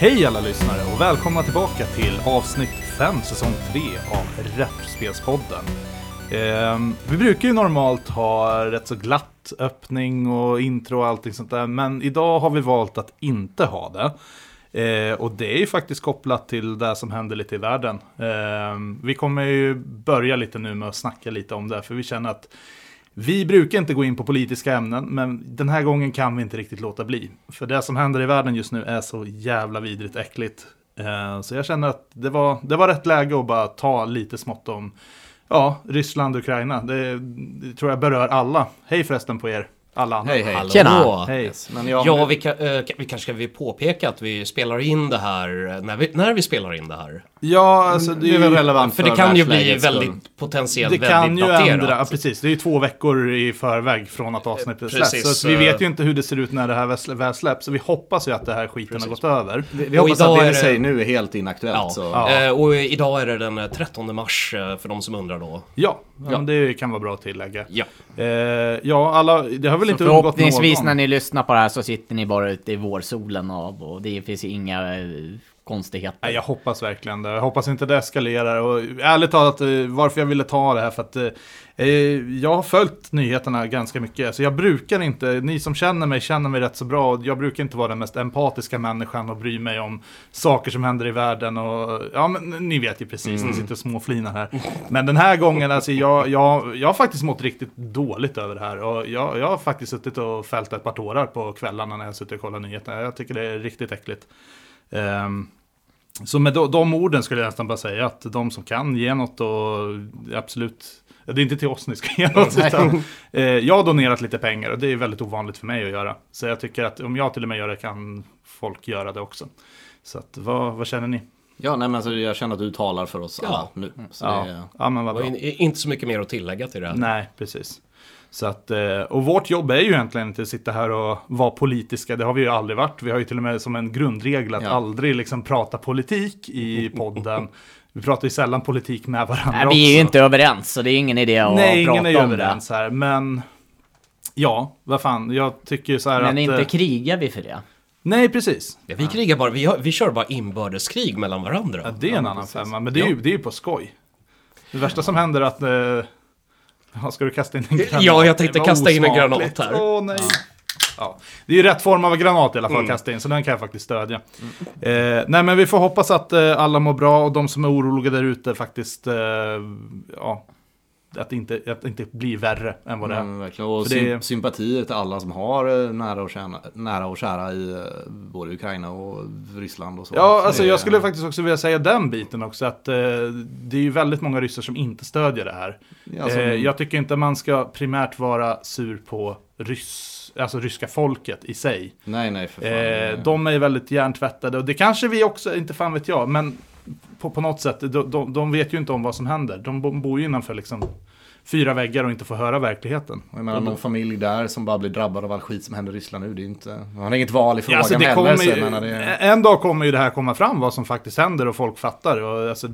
Hej alla lyssnare och välkomna tillbaka till avsnitt 5 säsong 3 av Rättspelspodden. Eh, vi brukar ju normalt ha rätt så glatt öppning och intro och allting sånt där, men idag har vi valt att inte ha det. Eh, och det är ju faktiskt kopplat till det som händer lite i världen. Eh, vi kommer ju börja lite nu med att snacka lite om det, för vi känner att vi brukar inte gå in på politiska ämnen, men den här gången kan vi inte riktigt låta bli. För det som händer i världen just nu är så jävla vidrigt äckligt. Eh, Så jag känner att det var, det var rätt läge att bara ta lite smått om ja, Ryssland och Ukraina. Det, det tror jag berör alla. Hej förresten på er, alla andra. Hej hej. Hallå. Tjena. Hej. Men jag, Ja, vi, kan, eh, vi kanske ska vi påpeka att vi spelar in det här eh, när vi, när vi spelar in det här. Ja, alltså det det är väl relevant För det kan ju bli världslägets skull. väldigt potentiellt det väldigt kan ju daterat. ändra, ja, precis. Det är ju två veckor i förväg från att avsnittet släpps. Precis, Så att vi eh. vet ju inte hur det ser ut när det här väl- släpps. Så vi hoppas ju att det här skiten har gått över. Vi, vi hoppas att det det- säger nu är helt inaktuellt. Ja. Så. Ja. Eh, och idag är det den eh, 13 mars för de som undrar då. Ja, ja, Ja. Men det kan vara bra att tillägga. Ja. Eh, ja, alla, det har väl Så inte förhoppningsvis när ni lyssnar på det här så sitter ni bara ute i vårsolen av och det finns inga eh, konstigheter. Nej, jag hoppas verkligen det. Jag hoppas inte det eskalerar. Och ärligt talat, eh, varför jag ville ta det här för att eh, jag har följt nyheterna ganska mycket. Så jag brukar inte, ni som känner mig känner mig rätt så bra. Jag brukar inte vara den mest empatiska människan och bry mig om saker som händer i världen. Och, ja, men ni vet ju precis, ni sitter och småflinar här. Men den här gången, alltså, jag, jag, jag har faktiskt mått riktigt dåligt över det här. Och jag, jag har faktiskt suttit och fällt ett par tårar på kvällarna när jag suttit och kollat nyheterna. Jag tycker det är riktigt äckligt. Ehm, så med de, de orden skulle jag nästan bara säga att de som kan ge något och absolut, det är inte till oss ni ska ge något, utan eh, jag har donerat lite pengar och det är väldigt ovanligt för mig att göra. Så jag tycker att om jag till och med gör det kan folk göra det också. Så att, vad, vad känner ni? Ja, nej, men alltså, jag känner att du talar för oss Ja. alla nu. Så Ja, det, är- ja men vad bra. inte så mycket mer att tillägga till det här. Nej, precis. Så att, eh, och vårt jobb är ju egentligen inte att sitta här och vara politiska, det har vi ju aldrig varit. Vi har ju till och med som en grundregel att Ja. aldrig liksom prata politik i podden. Vi pratar ju sällan politik med varandra Nej, vi är ju också. inte överens så det är ingen idé att Nej, prata ingen är ju om överens här, men ja, vad fan, jag tycker ju så här det. Men att... inte eh, krigar vi för det. nej, precis. Ja, vi krigar bara, vi, har, vi kör bara inbördeskrig mellan varandra. Ja, det är en annan femma, men det är, ju, det är ju på skoj. Det värsta som händer är att... Eh, ja, ska du kasta in en granat? Ja, jag tänkte Det kasta in en granat här. Åh, nej. Ja. Det är ju rätt form av granat i alla fall att kasta in, så den kan jag faktiskt stödja. Eh, nej, men vi får hoppas att eh, alla mår bra och de som är oroliga där ute faktiskt, eh, ja, att det, inte, att det inte blir värre än vad det är. men verkligen. Och sym- sympatier till alla som har eh, nära och, kära, nära och kära i eh, både Ukraina och Ryssland och så. Ja, Så alltså jag skulle faktiskt också vilja säga den biten också, att eh, det är ju väldigt många ryssar som inte stödjer det här. Alltså, eh, jag tycker inte man ska primärt vara sur på ryss, alltså ryska folket i sig. Nej, nej, för fan. Eh, de är väldigt hjärntvättade och det kanske vi också, inte fan vet jag, men på, på något sätt, de, de, de vet ju inte om vad som händer. De bo- bor ju innanför liksom fyra väggar och inte får höra verkligheten. Jag menar någon familj där som bara blir drabbad av all skit som händer i Ryssland nu. Det är inte... Man har inget val i frågan Ja, alltså heller. kommer ju, menar, det... En dag kommer ju det här komma fram, vad som faktiskt händer och folk fattar. Och alltså,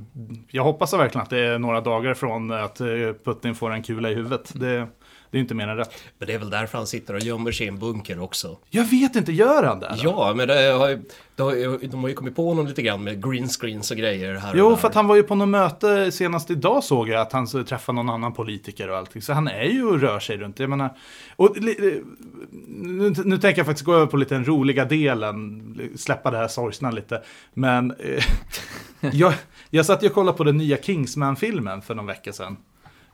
jag hoppas verkligen att det är några dagar från att eh, Putin får en kula i huvudet. Det, det är inte mer än rätt. Men det är väl därför han sitter och gömmer sig i en bunker också. Jag vet inte, gör han det? då? Ja, men det har, ju- det har, ju- de har ju kommit på honom lite grann med green screens och grejer här och Jo, där. för att han var ju på något möte senast idag såg jag att han träffade någon annan politiker och allting. Så han är ju och rör sig runt. Jag menar, och, nu, nu tänker jag faktiskt gå över på lite den roliga delen, släppa det här sorgsna lite. Men eh, jag, jag satt ju och kollade på den nya Kingsman-filmen för någon vecka sedan.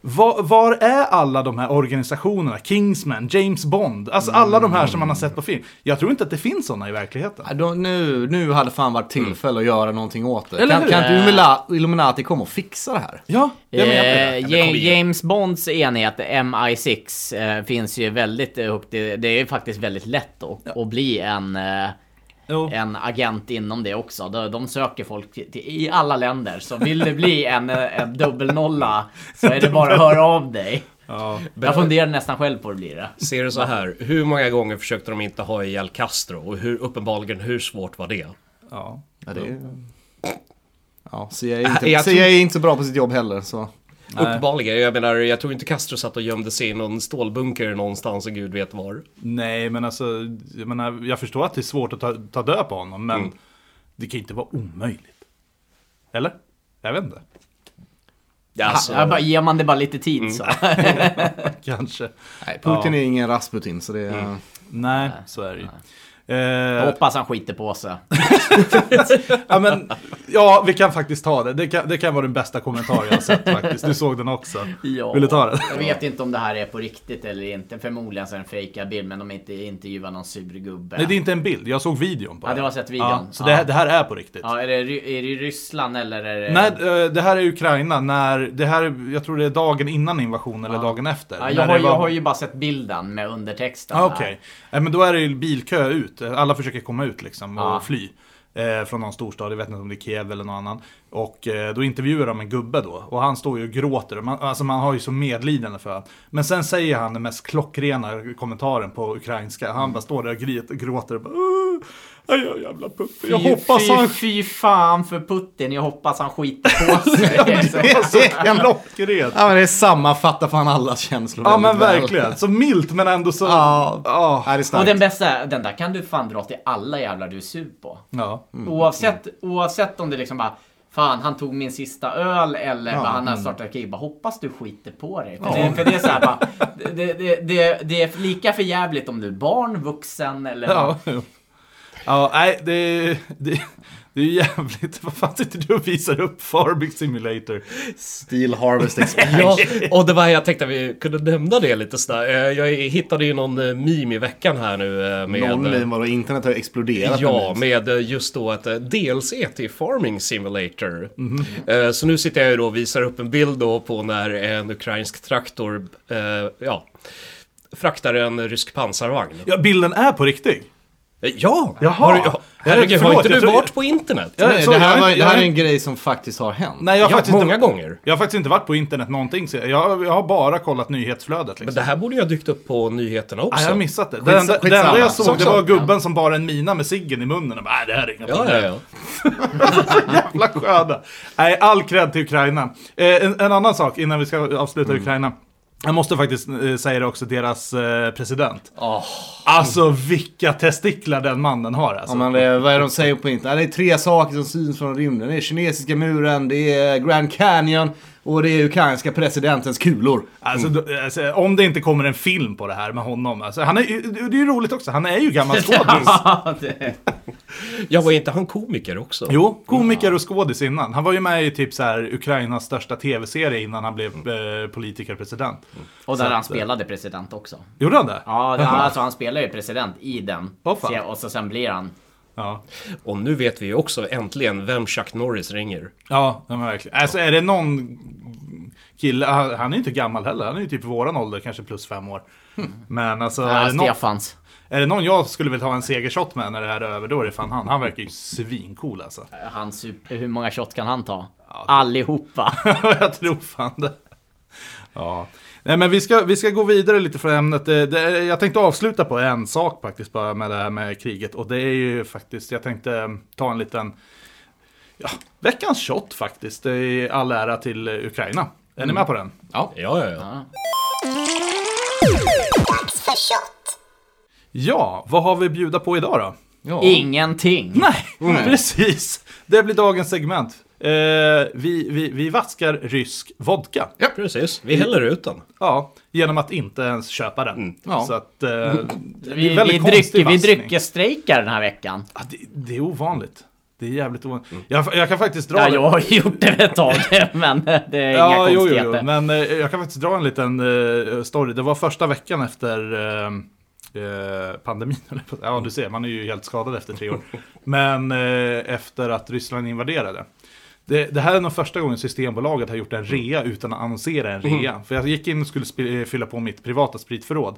Var, var är alla de här organisationerna? Kingsman, James Bond, alltså alla de här som man har sett på film. Jag tror inte att det finns sådana i verkligheten. Ja, då, nu, nu hade fan varit tillfälle att göra någonting åt det. Eller kan, hur? kan inte Illumina- Illuminati komma och fixa det här? Ja, jag menar. Eh, det Ja- James Bonds enhet MI6 eh, finns ju väldigt högt. Det det är ju faktiskt väldigt lätt att, att bli en, eh, Jo. en agent inom det också. De, de söker folk till, till, i alla länder. Så vill det bli en, eh, en dubbelnolla så är det bara att höra av dig. Ja. Jag funderar nästan själv på att det blir det. Ser det så här, hur många gånger försökte de inte ha ihjäl Castro? Och hur, uppenbarligen, hur svårt var det? Ja. Ja, det är... Ja, CIA är inte, jag CIA är inte så bra på sitt jobb heller. Så. Uppenbarligen. Jag menar, jag tror inte Castro satt och gömde sig i någon stålbunker någonstans och gud vet var. Nej, men alltså, jag, menar, jag förstår att det är svårt att ta, ta död på honom, men Mm. det kan inte vara omöjligt. Eller? Jag vet inte. Alltså, Ja, bara, ger man det bara lite tid så. Kanske. Nej, Putin är ingen Rasputin så det är... Nej, så är det ju. Jag Eh, hoppas han skiter på sig. Ja, men, ja, vi kan faktiskt ta det. Det kan, det kan vara den bästa kommentar jag har sett faktiskt. Du såg den också. Ja. Vill du ta den? Jag vet inte om det här är på riktigt eller inte. Förmodligen så är det en fejkad bild, men de inte intervjuar någon sur gubbe. Nej, det är inte en bild. Jag såg videon på Ja, det. du har sett videon. Ja, så Ja. Det, det här är på riktigt. Ja, är det, är det i Ryssland eller är det... Nej, eh, det här är Ukraina när, det här, är- jag tror det är dagen innan invasionen eller dagen efter. Ja, jag, har, var- jag har ju bara sett bilden med undertexten. Ah. Okej, Nej, men då är det ju bilkö ut. Alla försöker komma ut liksom och Ja. fly. Eh, från någon storstad, jag vet inte om det är Kiev eller någon annan. Och eh, då intervjuar de en gubbe då. Och han står ju och gråter. Man, alltså man har ju så medlidande för honom. Men sen säger han den mest klockrena kommentaren på ukrainska. Han bara står där och gråter och bara "Åh, aj, aj, jävla putte. Jag Fy, hoppas fy, han... fy fan för Putin, jag hoppas han skiter på sig. Det är så klockrent. Ja men det är sammanfattar fan allas känslor Ja men väldigt väl. verkligen. Så milt men ändå så... Ja. Ja. Ja, det är Och starkt. den bästa, den där kan du fan dra till alla jävlar du är sur på. ja. Oavsett, oavsett om det liksom bara Fan, han tog min sista öl eller bara, han har startat krig. Bara hoppas du skiter på dig. För, det, för det är så här bara, det, det, det, det är lika för jävligt om du är barn, vuxen eller Ja. Ja nej, det, det, det är jävligt. Vad fan sitter du och visar upp Farming Simulator? Steel Harvest Expansion. Ja, och det var jag tänkte att vi kunde nämna det lite sådär. Eh, Jag hittade ju någon eh, meme i veckan här nu eh, med... Någon meme vadå, internet har exploderat Ja, med just då eh, DLC till Farming Simulator. Eh, Så nu sitter jag ju då och visar upp en bild då på när en ukrainsk traktor, ja, fraktar en rysk pansarvagn. Ja, bilden är på riktigt. Eh, Ja! Jaha. Har, du- ja, herregud, har Förlåt, inte jag du tror- varit på internet? Ja, Nej, så det, jag här är var, det här är är- en grej som faktiskt har hänt. Nej, jag har, Ja, faktiskt många inte, gånger. jag har faktiskt inte varit på internet någonting. Så jag, jag har bara kollat nyhetsflödet. Liksom. Men det här borde ju ha dykt upp på nyheterna också. Nej, jag har missat det. Det Skits- enda, det skitsamma. enda jag såg det var samma. gubben som bar en mina med ciggen i munnen och bara, nej det här är inga Ja, problem. ja, ja. Jävla sköna. Nej, all cred till Ukraina. Eh, en, en annan sak innan vi ska avsluta Mm. Ukraina. Jag måste faktiskt eh, säga det också, deras eh, president. Åh. Alltså vilka testiklar den mannen har alltså. Ja, men det, vad är det de säger på internet? Det är tre saker som syns från rymden. Det är kinesiska muren, det är Grand Canyon och det är ukrainska presidentens kulor. Alltså, då- alltså, om det inte kommer en film på det här med honom. Alltså, han är, det är ju roligt också, han är ju gammal skådis. Ja, var inte han komiker också? Jo, komiker och skådis innan. Han var ju med i typ så här Ukrainas största tv-serie innan han blev eh, politiker och president. Och Så där han att, eh, spelade president också. Gjorde han det? Ja, det, alltså han spelar ju president i den. Se- och så sen blir han... Ja. Och nu vet vi ju också äntligen vem Chuck Norris ringer. Ja, ja, men verkligen. Alltså är det någon kille, han han är ju inte gammal heller, han är ju typ våran ålder, kanske plus fem år. Men alltså, Ja, är, det någon, Stefans. är det någon jag skulle vilja ta en segershot med när det här är över, då är det fan han. Han verkar ju svincool alltså. Han super, hur många shot kan han ta? Allihopa. jag tror fan det. Ja. Nej men vi ska, vi ska gå vidare lite från ämnet. Det, det, jag tänkte avsluta på en sak faktiskt bara med det här med kriget. Och det är ju faktiskt, jag tänkte eh, ta en liten, ja, veckans shot faktiskt. Det är all ära till eh, Ukraina. Är ni med på den? Ja. Ja, ja, ja. Dags för shot. Ja, vad har vi att bjuda på idag då? ja. Ingenting. Nej, precis. Det blir dagens segment. Eh, vi, vi, vi vaskar rysk vodka. Precis. Vi häller ut den. Ja, genom att inte ens köpa den. Ja. Så att, eh, Vi, vi, drycker, vi vaskning. dryckesstrejkar den här veckan. Ja, det, det är ovanligt. Det är jävligt ovanligt. Jag, jag kan faktiskt dra... Ja, jag har gjort det ett tag, men det är Ja, inga jo, jo, konstigheter. jo. Men eh, jag kan faktiskt dra en liten eh, story. Det var första veckan efter eh, eh, pandemin. Ja, du ser, man är ju helt skadad efter tre år. Men efter att Ryssland invaderade. Det, det här är nog första gången Systembolaget har gjort en rea utan att annonsera en rea. För jag gick in och skulle sp- fylla på mitt privata spritförråd.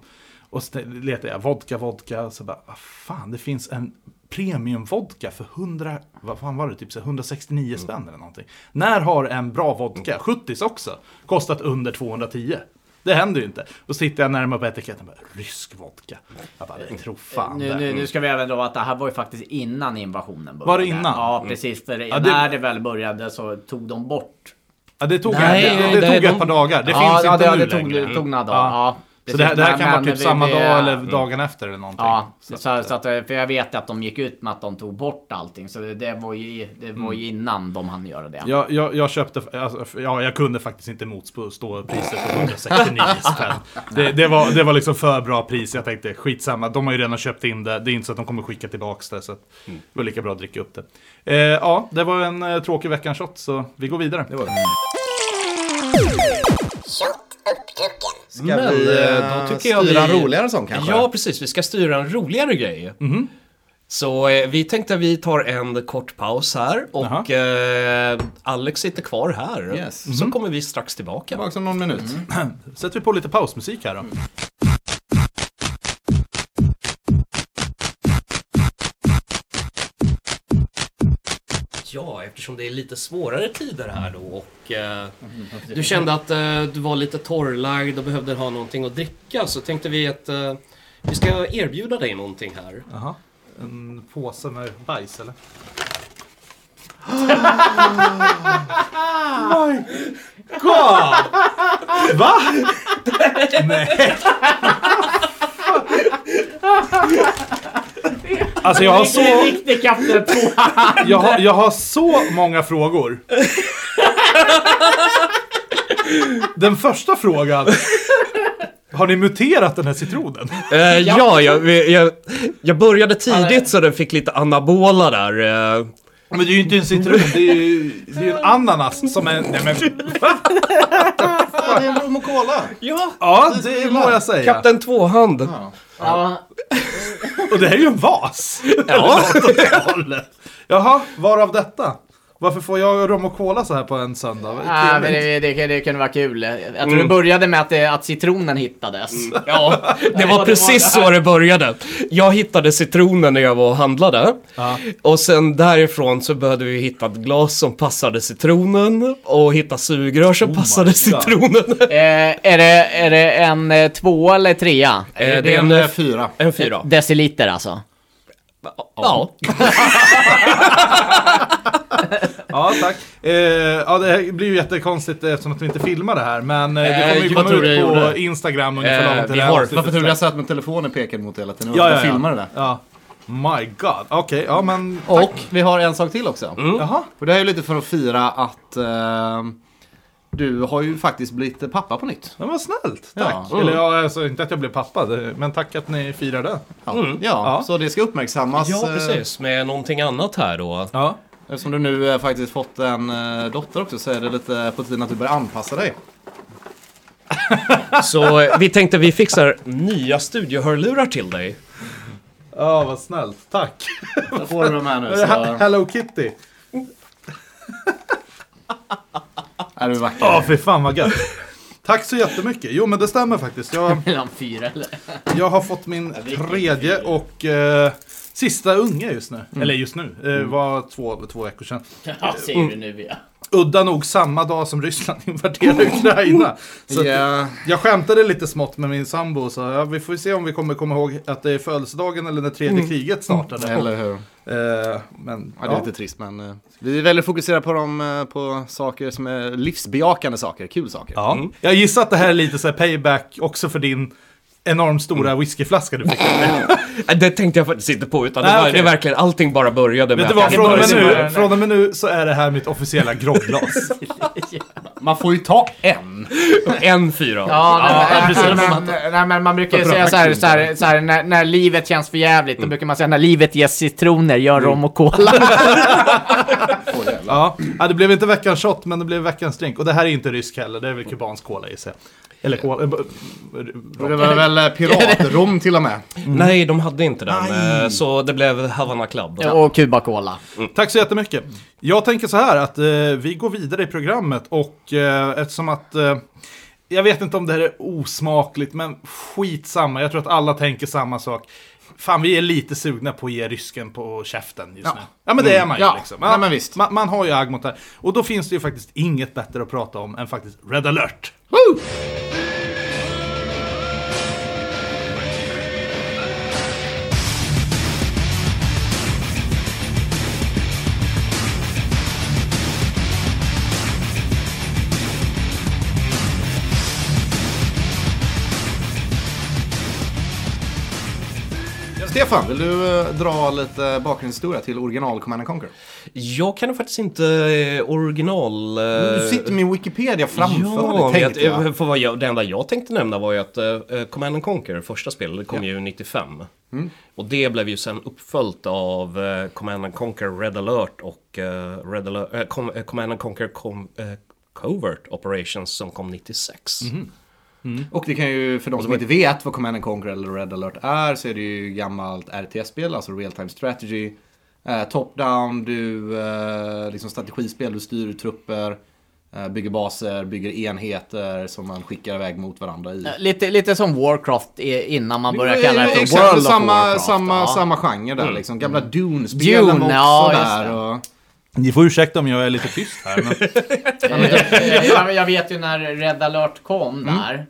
Och så letade jag vodka, vodka. Och så bara, vad fan, det finns en premiumvodka för 100, vad fan var det, typ så här 169 spänn eller någonting. När har en bra vodka, 70 också, kostat under 210? Det händer ju inte. Och så tittar jag närmare på etiketten och bara, rysk vodka. Jag bara, det tror fan Nu, nu, nu ska vi även dra att det här var ju faktiskt innan invasionen började. Var det innan? Ja, precis. För Ja, det- när det väl började så tog de bort Ja, det tog, Nej, det, det, det- tog de- ett par dagar. Det ja, finns ja, inte det, nu det tog, längre. det tog några dagar. Ja. Så det, här- det här Men- kan vara typ vi- samma vi- dag eller dagen efter eller någonting. Ja, Så så, att- så, att, för jag vet att de gick ut med att de tog bort allting. Så det, det var ju, det var ju innan de hann göra det. Jag, jag, jag köpte, alltså, ja, jag kunde faktiskt inte motstå priset på 169 spänn. Det, det, var, det var liksom för bra pris. Jag tänkte skitsamma, de har ju redan köpt in det. Det är inte så att de kommer skicka tillbaks det. Så att det var lika bra att dricka upp det. Eh, ja, det var en eh, tråkig veckans shot, så vi går vidare. Det var det. Ska Men, vi eh, eh, då tycker jag styra vi- en roligare sång kanske? Ja, precis. Vi ska styra en roligare grej. Mhm. Så eh, vi tänkte att vi tar en kort paus här och eh, Alex sitter kvar här. Yes. Så kommer vi strax tillbaka. Tillbaka om någon minut. Sätter vi på lite pausmusik här då. Ja, eftersom det är lite svårare tider här då och eh, du kände att eh, du var lite torrlagd och behövde ha någonting att dricka så tänkte vi att eh, vi ska erbjuda dig någonting här. Jaha. En påse med bajs eller? My God! Va? Nej. Alltså jag har så, Riktig Kapten på jag har, jag har så många frågor. Den första frågan. Har ni muterat den här citronen? Eh, ja, jag, jag, jag började tidigt så den fick lite anabola där. eh. Men det är ju inte en citron, det är ju, det är ju en ananas som är... Nej men... Ja, det är en rom och cola. Ja, Ja, det må jag säga. Kapten Tvåhand. Ja, Och det här är ju en vas! Ja. Jaha, varav detta? Varför får jag rom och cola så här på en söndag? Ja, men det, det, det kunde vara kul. Jag tror det började med att, det, att citronen hittades. Ja, det var precis så det började. Jag hittade citronen när jag var och handlade. Ja. Och sen därifrån så började vi hitta ett glas som passade citronen och hitta sugrör som passade God. citronen. Eh, är, det, är det en eh, två eller trea? Eh, Det är en eh, fyra. en fyra. Deciliter alltså. Ja. Ja, tack. Eh, ja, det här blir ju jättekonstigt eftersom att vi inte filmar det här. Men eh, det Eh, kommer ju vad komma ut på gjorde? Instagram ungefär Eh, lagom till vi det här har- avsnittet Varför tror du jag satt med telefonen pekad mot hela tiden? Ja, Jag ja, filmade ja. det. ja. My God. Okej, ja men... Och vi har en sak till också. Jaha. Och det här är lite för att fira att eh, du har ju faktiskt blivit pappa på nytt. Det var snällt, tack. Ja. Eller ja, alltså inte att jag blev pappa, det- men tack att ni firar det. Ja, Mm. ja, Ja. så det ska uppmärksammas. Ja, eh, precis. Med någonting annat här då. Ja. Eftersom du nu eh, faktiskt fått en eh, dotter också så är det lite på tiden att du börjar anpassa dig. Så eh, vi tänkte vi fixar nya studiohörlurar till dig. Ja, vad snällt. Tack. Då får du de här nu så Hello Kitty? är du vacker. Ja, fy fan vad gött. Tack så jättemycket. Jo, men det stämmer faktiskt. Jag, Mellan fyra eller? jag har fått min tredje och eh, sista unge just nu. Eller just nu. Det var två, två veckor sedan. Ja, säger du nu ja. Udda nog samma dag som Ryssland invaderade Ukraina. Så Ja, Jag skämtade lite smått med min sambo och sa ja, vi får se om vi kommer komma ihåg att det är födelsedagen eller när tredje kriget startade. eller hur. Eh, men, Ja, det är lite trist men eh, vi väljer fokusera på, de, eh, på saker som är livsbejakande saker, kul saker. Ja. Jag gissar att det här är lite så här payback också för din enormt stora whiskyflaska du fick. Det tänkte jag faktiskt inte på, utan det, Nej, var, okej. det är verkligen allting bara började med Vet du vad, från och, med nu, från och med nu så är det här mitt officiella grogglas. Man får ju ta en. en fyra. Ja, nej, precis. nej, men, nej, men man brukar ju säga så här, så här, så här när, när livet känns för jävligt, då brukar man säga när livet ger citroner, gör rom och cola. ja. ja, det blev inte veckans shot men det blev veckans drink. Och det här är inte rysk heller, det är väl kubansk cola gissar jag. Eller cola. eh, det var väl eh, piratrom till och med. Nej, de hade inte den. eh, Så det blev Havana Club. och Cuba Cola. Tack så jättemycket. Jag tänker så här att eh, vi går vidare i programmet och eh, eftersom att eh, jag vet inte om det här är osmakligt, men skitsamma. Jag tror att alla tänker samma sak. Fan, vi är lite sugna på att ge rysken på käften just Ja. nu. Ja, men det är man ju Ja, liksom. nej, men visst. Man, man har ju agg mot det här. Och då finns det ju faktiskt inget bättre att prata om än faktiskt Red alert. Stefan, vill du eh, dra lite bakgrundshistoria till original Command Conquer? Jag kan faktiskt inte eh, original... eh, Du sitter med Wikipedia framför Ja, dig, tänkte jag. för vad jag, det enda jag tänkte nämna var ju att uh, Command and Conquer, första spelet, kom ju 95. Mm. Och det blev ju sen uppföljt av uh, Command and Conquer Red Alert och uh, Red Alert, Com- eh, Command and Conquer Com- Covert Operations som kom 96. Och det kan ju, för de som inte vet vad Command Conquer eller Red Alert är, så är det ju gammalt RTS-spel, alltså Real Time Strategy. Eh, Top-down, du, eh, liksom strategispel, du styr trupper, eh, bygger baser, bygger enheter som man skickar iväg mot varandra i. Lite, lite som Warcraft innan man börjar Ja, kalla det för exakt, World of samma, Warcraft. samma, ja. samma genre där liksom. Gamla Dune-spelen Dune, var också ja, just där. det. Och... Ni får ursäkta om jag är lite tyst här. Men... Jag, jag vet ju när Red alert kom där.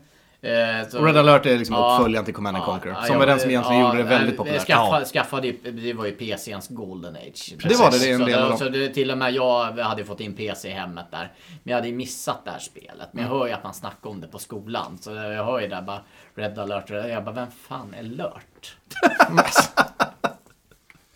eh, så- Red Alert är liksom Ja. uppföljaren till Command Ja, Conquer. ja, som ja, är den som egentligen ja, gjorde det väldigt populärt. Skaffa, skaffade, ju- det var ju PCns Golden Age. Det var det, det är en så del av dem. Så det, till och med jag hade fått in PC i hemmet där. Men jag hade ju missat det här spelet. Men jag Mm. hör ju att man snackar om det på skolan. Så jag hör ju där bara Red alert. Jag bara, vem fan är Lört?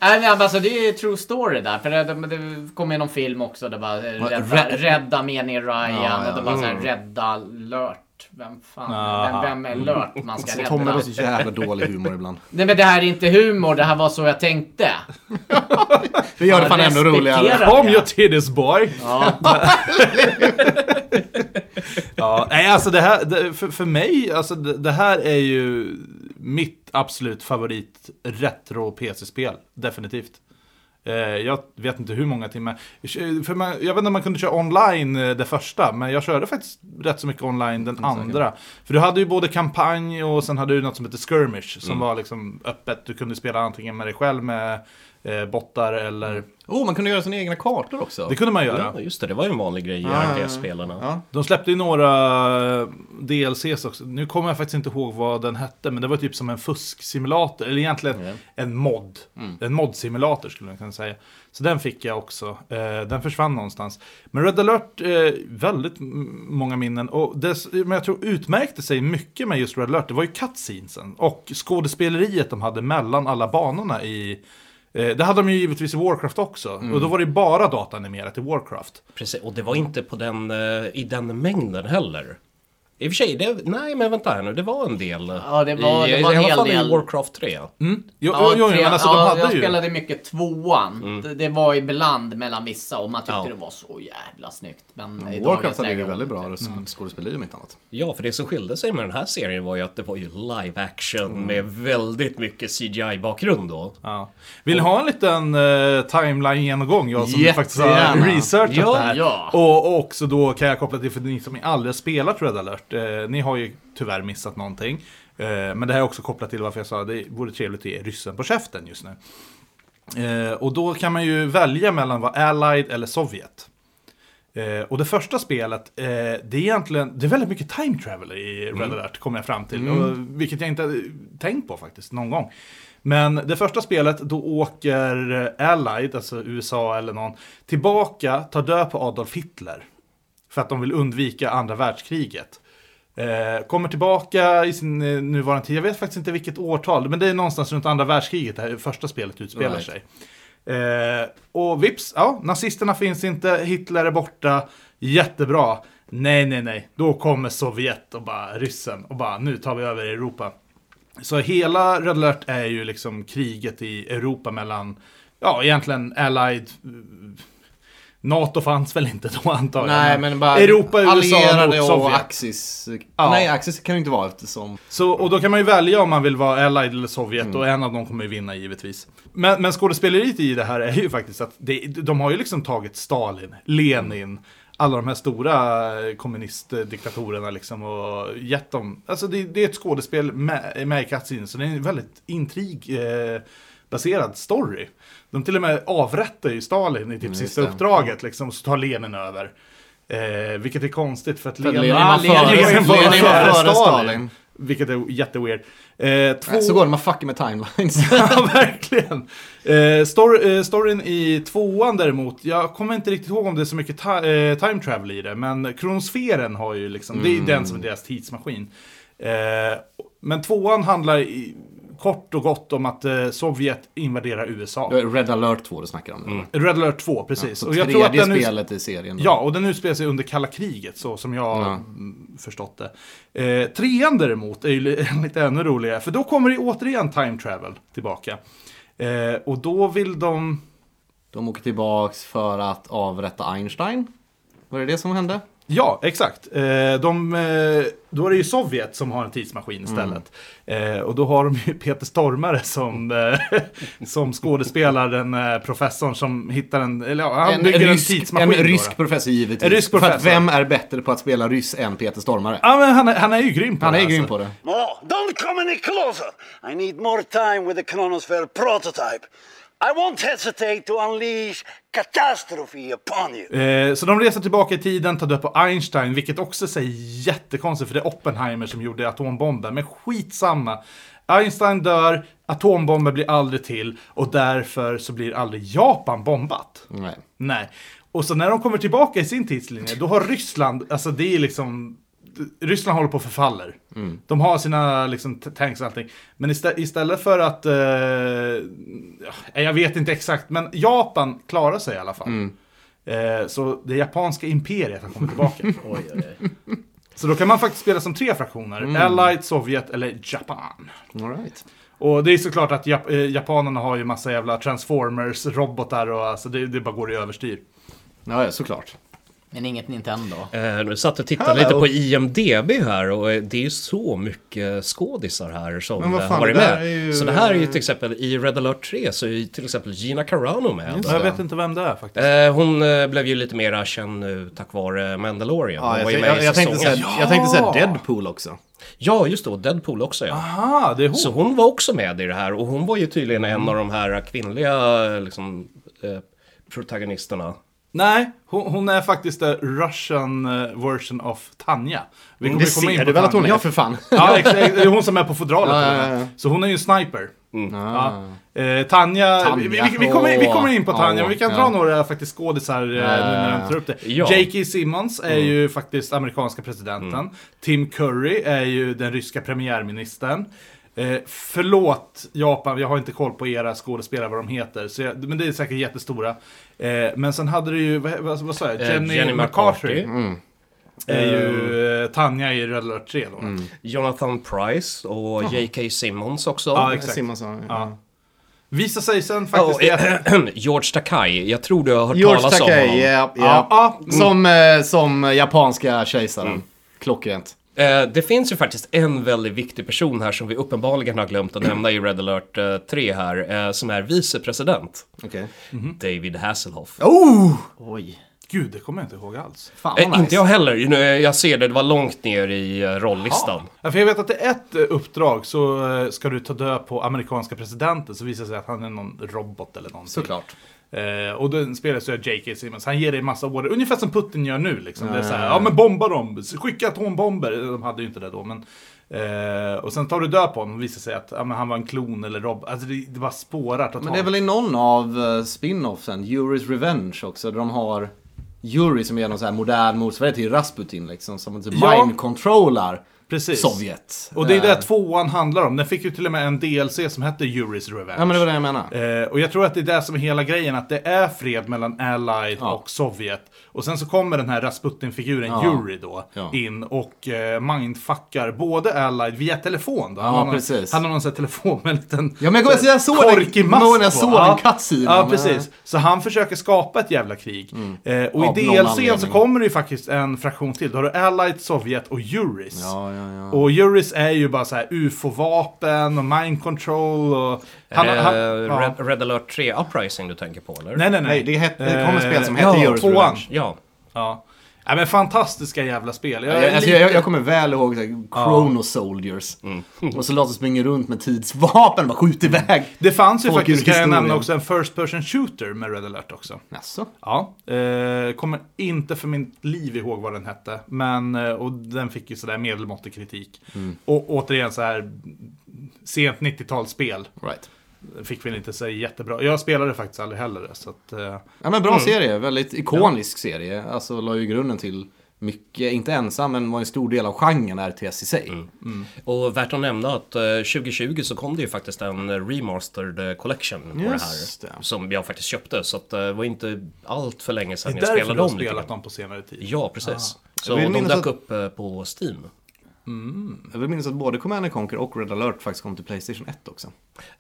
Nej men alltså det är ju true story där. För det, det, kom ju någon film också. Det var rädda, Red- rädda meningen Ryan. Ja, ja. Och det var såhär Mm. rädda Lört. Vem fan, vem, vem är Lört man ska rädda? Tommy har så jävla dålig humor ibland. Nej men det här är inte humor, det här var så jag tänkte. Det gör det fan ännu roligare. Kom your titties boy! Ja, Ja, nej, alltså det här, det, för, för mig, alltså det, det här är ju mitt absolut favorit retro PC-spel. Definitivt. Eh, jag vet inte hur många timmar. För man, jag vet inte om man kunde köra online eh, det första, men jag körde faktiskt rätt så mycket online den andra. För du hade ju både kampanj och sen hade du något som heter skirmish, som var liksom öppet. Du kunde spela antingen med dig själv med bottar eller... Oh, man kunde göra sina egna kartor också. Det kunde man göra. Ja, just det, det var ju en vanlig grej i ja. RTS-spelarna. Ja. De släppte ju några eh, DLCs också. Nu kommer jag faktiskt inte ihåg vad den hette, men det var typ som en fusksimulator. Eller egentligen Mm. en mod. En mod-simulator skulle man kunna säga. Så den fick jag också. Eh, den försvann någonstans. Men Red alert, eh, väldigt många minnen. Och det, men jag tror utmärkte sig mycket med just Red alert, det var ju cutscenesen. Och skådespeleriet de hade mellan alla banorna i... Eh, det hade de ju givetvis i Warcraft också. Mm. Och då var det bara datanimerat i Warcraft. Precis, och det var inte på den, eh, i den mängden heller. I och för sig, det, nej men vänta här nu, det var en del. Ja, det var- i, det var en I alla hel fall del. i Warcraft 3. Mm. Jo, ja, jo, jo, tre- men alltså ja, de hade jag ju... spelade mycket tvåan. Det, det var ibland mellan vissa och man tyckte Ja. det var så jävla snyggt. Men i dagens Warcraft hade ju väldigt bra mm. skådespeleri om inte annat. Ja, för det som skilde sig med den här serien var ju att det var ju live action Mm. med väldigt mycket CGI-bakgrund då. Ja. Vill ni ha en liten uh, timeline-genomgång? Jag som faktiskt har researchat Ja, det här. ja. Och, och också då kan jag koppla till, för ni som aldrig har spelat Red alert, eh, ni har ju tyvärr missat någonting. Eh, men det här är också kopplat till varför jag sa att det vore trevligt att ge ryssen på käften just nu. Eh, och då kan man ju välja mellan att vara Allied eller Sovjet. Eh, och det första spelet, eh, det är egentligen, det är väldigt mycket time travel i Red alert, kommer jag fram till. Och, vilket jag inte tänkt på faktiskt, någon gång. Men det första spelet, då åker Allied, alltså USA eller någon, tillbaka, tar död på Adolf Hitler. För att de vill undvika andra världskriget. Eh, kommer tillbaka i sin eh, nuvarande tid, jag vet faktiskt inte vilket årtal, men det är någonstans runt andra världskriget det här första spelet utspelar Right. sig. Eh, och vips, ja, nazisterna finns inte, Hitler är borta, jättebra. Nej, nej, nej, då kommer Sovjet och bara ryssen och bara nu tar vi över Europa. Så hela Red alert är ju liksom kriget i Europa mellan, ja egentligen Allied, NATO fanns väl inte då antagligen. Nej, men bara Europa, USA mot och Sovjet. Axis. Ja. Nej, Axis kan det inte vara eftersom... Så, och då kan man ju välja om man vill vara Allied eller Sovjet Mm. och en av dem kommer ju vinna givetvis. Men, men skådespeleriet i det här är ju faktiskt att det, de har ju liksom tagit Stalin, Lenin, alla de här stora eh, kommunistdiktatorerna liksom och gett dem, alltså det, det är ett skådespel med, med i cutscene, så det är en väldigt intrig eh, baserad story. De till och med avrättar ju Stalin i typ Mm, sista det. uppdraget liksom, så tar Lenin över. Eh, vilket är konstigt för att Lenin, Lenin var före, Stalin. Stalin. vilket är jätteweird. Eh, två... Så går det, man fuckar med timelines. ja, verkligen. Eh, story, eh, storyn i tvåan däremot, jag kommer inte riktigt ihåg om det är så mycket eh, time travel i det, men kronosfären har ju liksom, det är den som är deras tidsmaskin. Eh, men tvåan handlar i, kort och gott om att eh, Sovjet invaderar USA. Är Red alert 2 du snackar om nu. Red alert 2, precis. Så och jag tror att den spelet i serien. då. Ja, och den utspelar sig under kalla kriget, så som jag har mm, förstått det. Eh, trean däremot är ju li- lite ännu roligare, för då kommer det återigen time travel tillbaka. Eh, och då vill de... De åker tillbaks för att avrätta Einstein. Var det det som hände? Ja, exakt. Eh, de, eh, då är det ju Sovjet som har en tidsmaskin istället. Eh, och då har de ju Peter Stormare som, som skådespelar den professorn som hittar en, eller ja, han En, bygger en, rysk, tidsmaskin. en rysk då. professor givetvis. En rysk För att professor. vem är bättre på att spela ryss än Peter Stormare? Ja, men han, är, han är ju grym på Han det. är grym alltså. på det. Oh, don't come any closer. I need more time with the Chronosphere prototype. I won't hesitate to unleash catastrophe upon you. Eh, så de reser tillbaka i tiden, tar död på Einstein, vilket också är jättekonstigt för det är Oppenheimer som gjorde atombomben. Men skitsamma. Einstein dör, atombomben blir aldrig till och därför så blir aldrig Japan bombat. Nej. Nej. Och så när de kommer tillbaka i sin tidslinje, då har Ryssland, alltså det är liksom... Ryssland håller på att förfaller. De har sina liksom, tanks och allting. Men istä- istället för att... Eh, ja, jag vet inte exakt, men Japan klarar sig i alla fall. Eh, så det japanska imperiet har kommit tillbaka. Oj, oj, oj. så då kan man faktiskt spela som tre fraktioner. Allied, Sovjet eller Japan. All right. Och det är såklart att Jap- eh, japanerna har ju massa jävla transformers, robotar och alltså det, det bara går i överstyr. Ja, såklart. Men inget Nintendo. Eh, nu satt och tittade lite på IMDB här och eh, det är ju så mycket skådisar här som eh, har varit med. ju- Så det här är ju till exempel i Red alert 3 så är ju till exempel Gina Carano med. Jag vet inte vem det är faktiskt. Eh, hon eh, blev ju lite mer känd nu tack vare Mandalorian. Ja, var jag, jag, jag, tänkte säga, jag tänkte säga Deadpool också. Ja, just det. Deadpool också ja. Aha, det är hon. Så hon var också med i det här och hon var ju tydligen en av de här kvinnliga liksom, eh, protagonisterna. Nej, hon, hon är faktiskt the Russian eh, version of Tanja. Vi kommer Det komma in ser du väl att hon är för fan. Ja, exakt. Det är hon som är på fodralet. Ja, ja, ja. Så hon är ju en sniper. Ah. Ja. Eh, Tanja, Tanja. Vi, vi, vi, kommer, vi kommer in på Tanja, men vi kan dra några faktiskt skådisar eh, nu när de tar upp det. Ja. J.K. Simmons är ju faktiskt amerikanska presidenten. Tim Curry är ju den ryska premiärministern. Eh, förlåt Japan, jag har inte koll på era skådespelare vad de heter, så jag, men det är säkert jättestora. Eh, men sen hade du ju, vad, vad, vad sa jag, Eh, Jenny, Jenny McCarthy. McCarthy. Är ju eh, Tanja i Red Alert 3 då. Jonathan Price och J.K. Simmons också. Ja, exakt. Simonsson. Ja. Visar sig sen Oh, faktiskt i ett- eh, George Takai, jag tror du har hört George talas om Takei, honom. ja, Ja, ja. ja. Som, eh, som japanska kejsaren. Klockrent. Eh, Det finns ju faktiskt en väldigt viktig person här som vi uppenbarligen har glömt att nämna i Red alert eh, 3 här, eh, som är vicepresident. Okej. David Hasselhoff. Oh! Oj. Gud, det kommer jag inte ihåg alls. Fan Eh, nice. Inte jag heller, Nu, eh, jag ser det, det var långt ner i eh, rolllistan. Ja, för jag vet att det är ett eh, uppdrag så eh, ska du ta död på amerikanska presidenten så visar det sig att han är någon robot eller någonting. Såklart. Eh, och den spelas ju av J.K. Simmons. Han ger dig massa order, ungefär som Putin gör nu liksom. Det är så här, ja men bomba dem, skicka atombomber. De hade ju inte det då men. Eh, och sen tar du död på honom och visar sig att ja, han var en klon eller robot. Alltså det, det bara spårar totalt. Men det är väl i någon av uh, spin-offsen, Juris Revenge också, där de har Yuri som är någon sån här modern motsvarighet till Rasputin liksom, som typ Ja. mind-controllar Precis. Sovjet. Och det är Eh, det tvåan handlar om. Den fick ju till och med en DLC som hette Juris Revenge. Ja men det var det jag menade. Eh, och jag tror att det är det som är hela grejen, att det är fred mellan Allied Ja. och Sovjet. Och sen så kommer den här Rasputin-figuren Ja. Yuri då Ja. in och eh, mindfuckar både Allied via telefon då. Han Ja, har någon, precis. Han har någon sån här telefon med en liten Ja, men jag, jag såg korkig mask när jag såg Ja. den cutscenen. Ja, men- precis. Så han försöker skapa ett jävla krig. Eh, och Av i någon DLCn så kommer det ju faktiskt en fraktion till. Då har du Allied, Sovjet och Juris. Ja, ja, ja. Och Juris är ju bara så här ufo-vapen och mind control och... Han, är han, det ja. Red, Red alert 3 Uprising du tänker på eller? Nej, nej, nej. Det, het, det kom ett spel som Eh, hette ja, tvåan. Revenge. Ja. Ja. ja, men fantastiska jävla spel. Jag, Jag, alltså, lite- jag, jag kommer väl ihåg så här, Chrono Soldiers. Och soldater springer runt med tidsvapen och bara skjuter iväg. Det fanns ju faktiskt, kan jag nämna också, en First Person Shooter med Red alert också. Jaså? Ja, eh, kommer inte för mitt liv ihåg vad den hette. Men, eh, och den fick ju sådär medelmåttig kritik. Och återigen så här sent 90-talsspel. Right. Fick väl inte så jättebra. Jag spelade faktiskt aldrig heller så att, eh, Ja men bra serie, väldigt ikonisk serie. Alltså la ju grunden till mycket, inte ensam, men var en stor del av genren RTS i sig. Och värt att nämna att eh, 2020 så kom det ju faktiskt en remastered eh, collection på Just det här. det. Som jag faktiskt köpte. Så att, eh, det var inte allt för länge Det sedan är jag därför spelade du har om lite spelat grann. dem på senare tid. Ja, precis. Så Jag vill de dök att- upp eh, på Steam. Jag vill minnas att både Command Conquer och Red alert faktiskt kom till Playstation 1 också.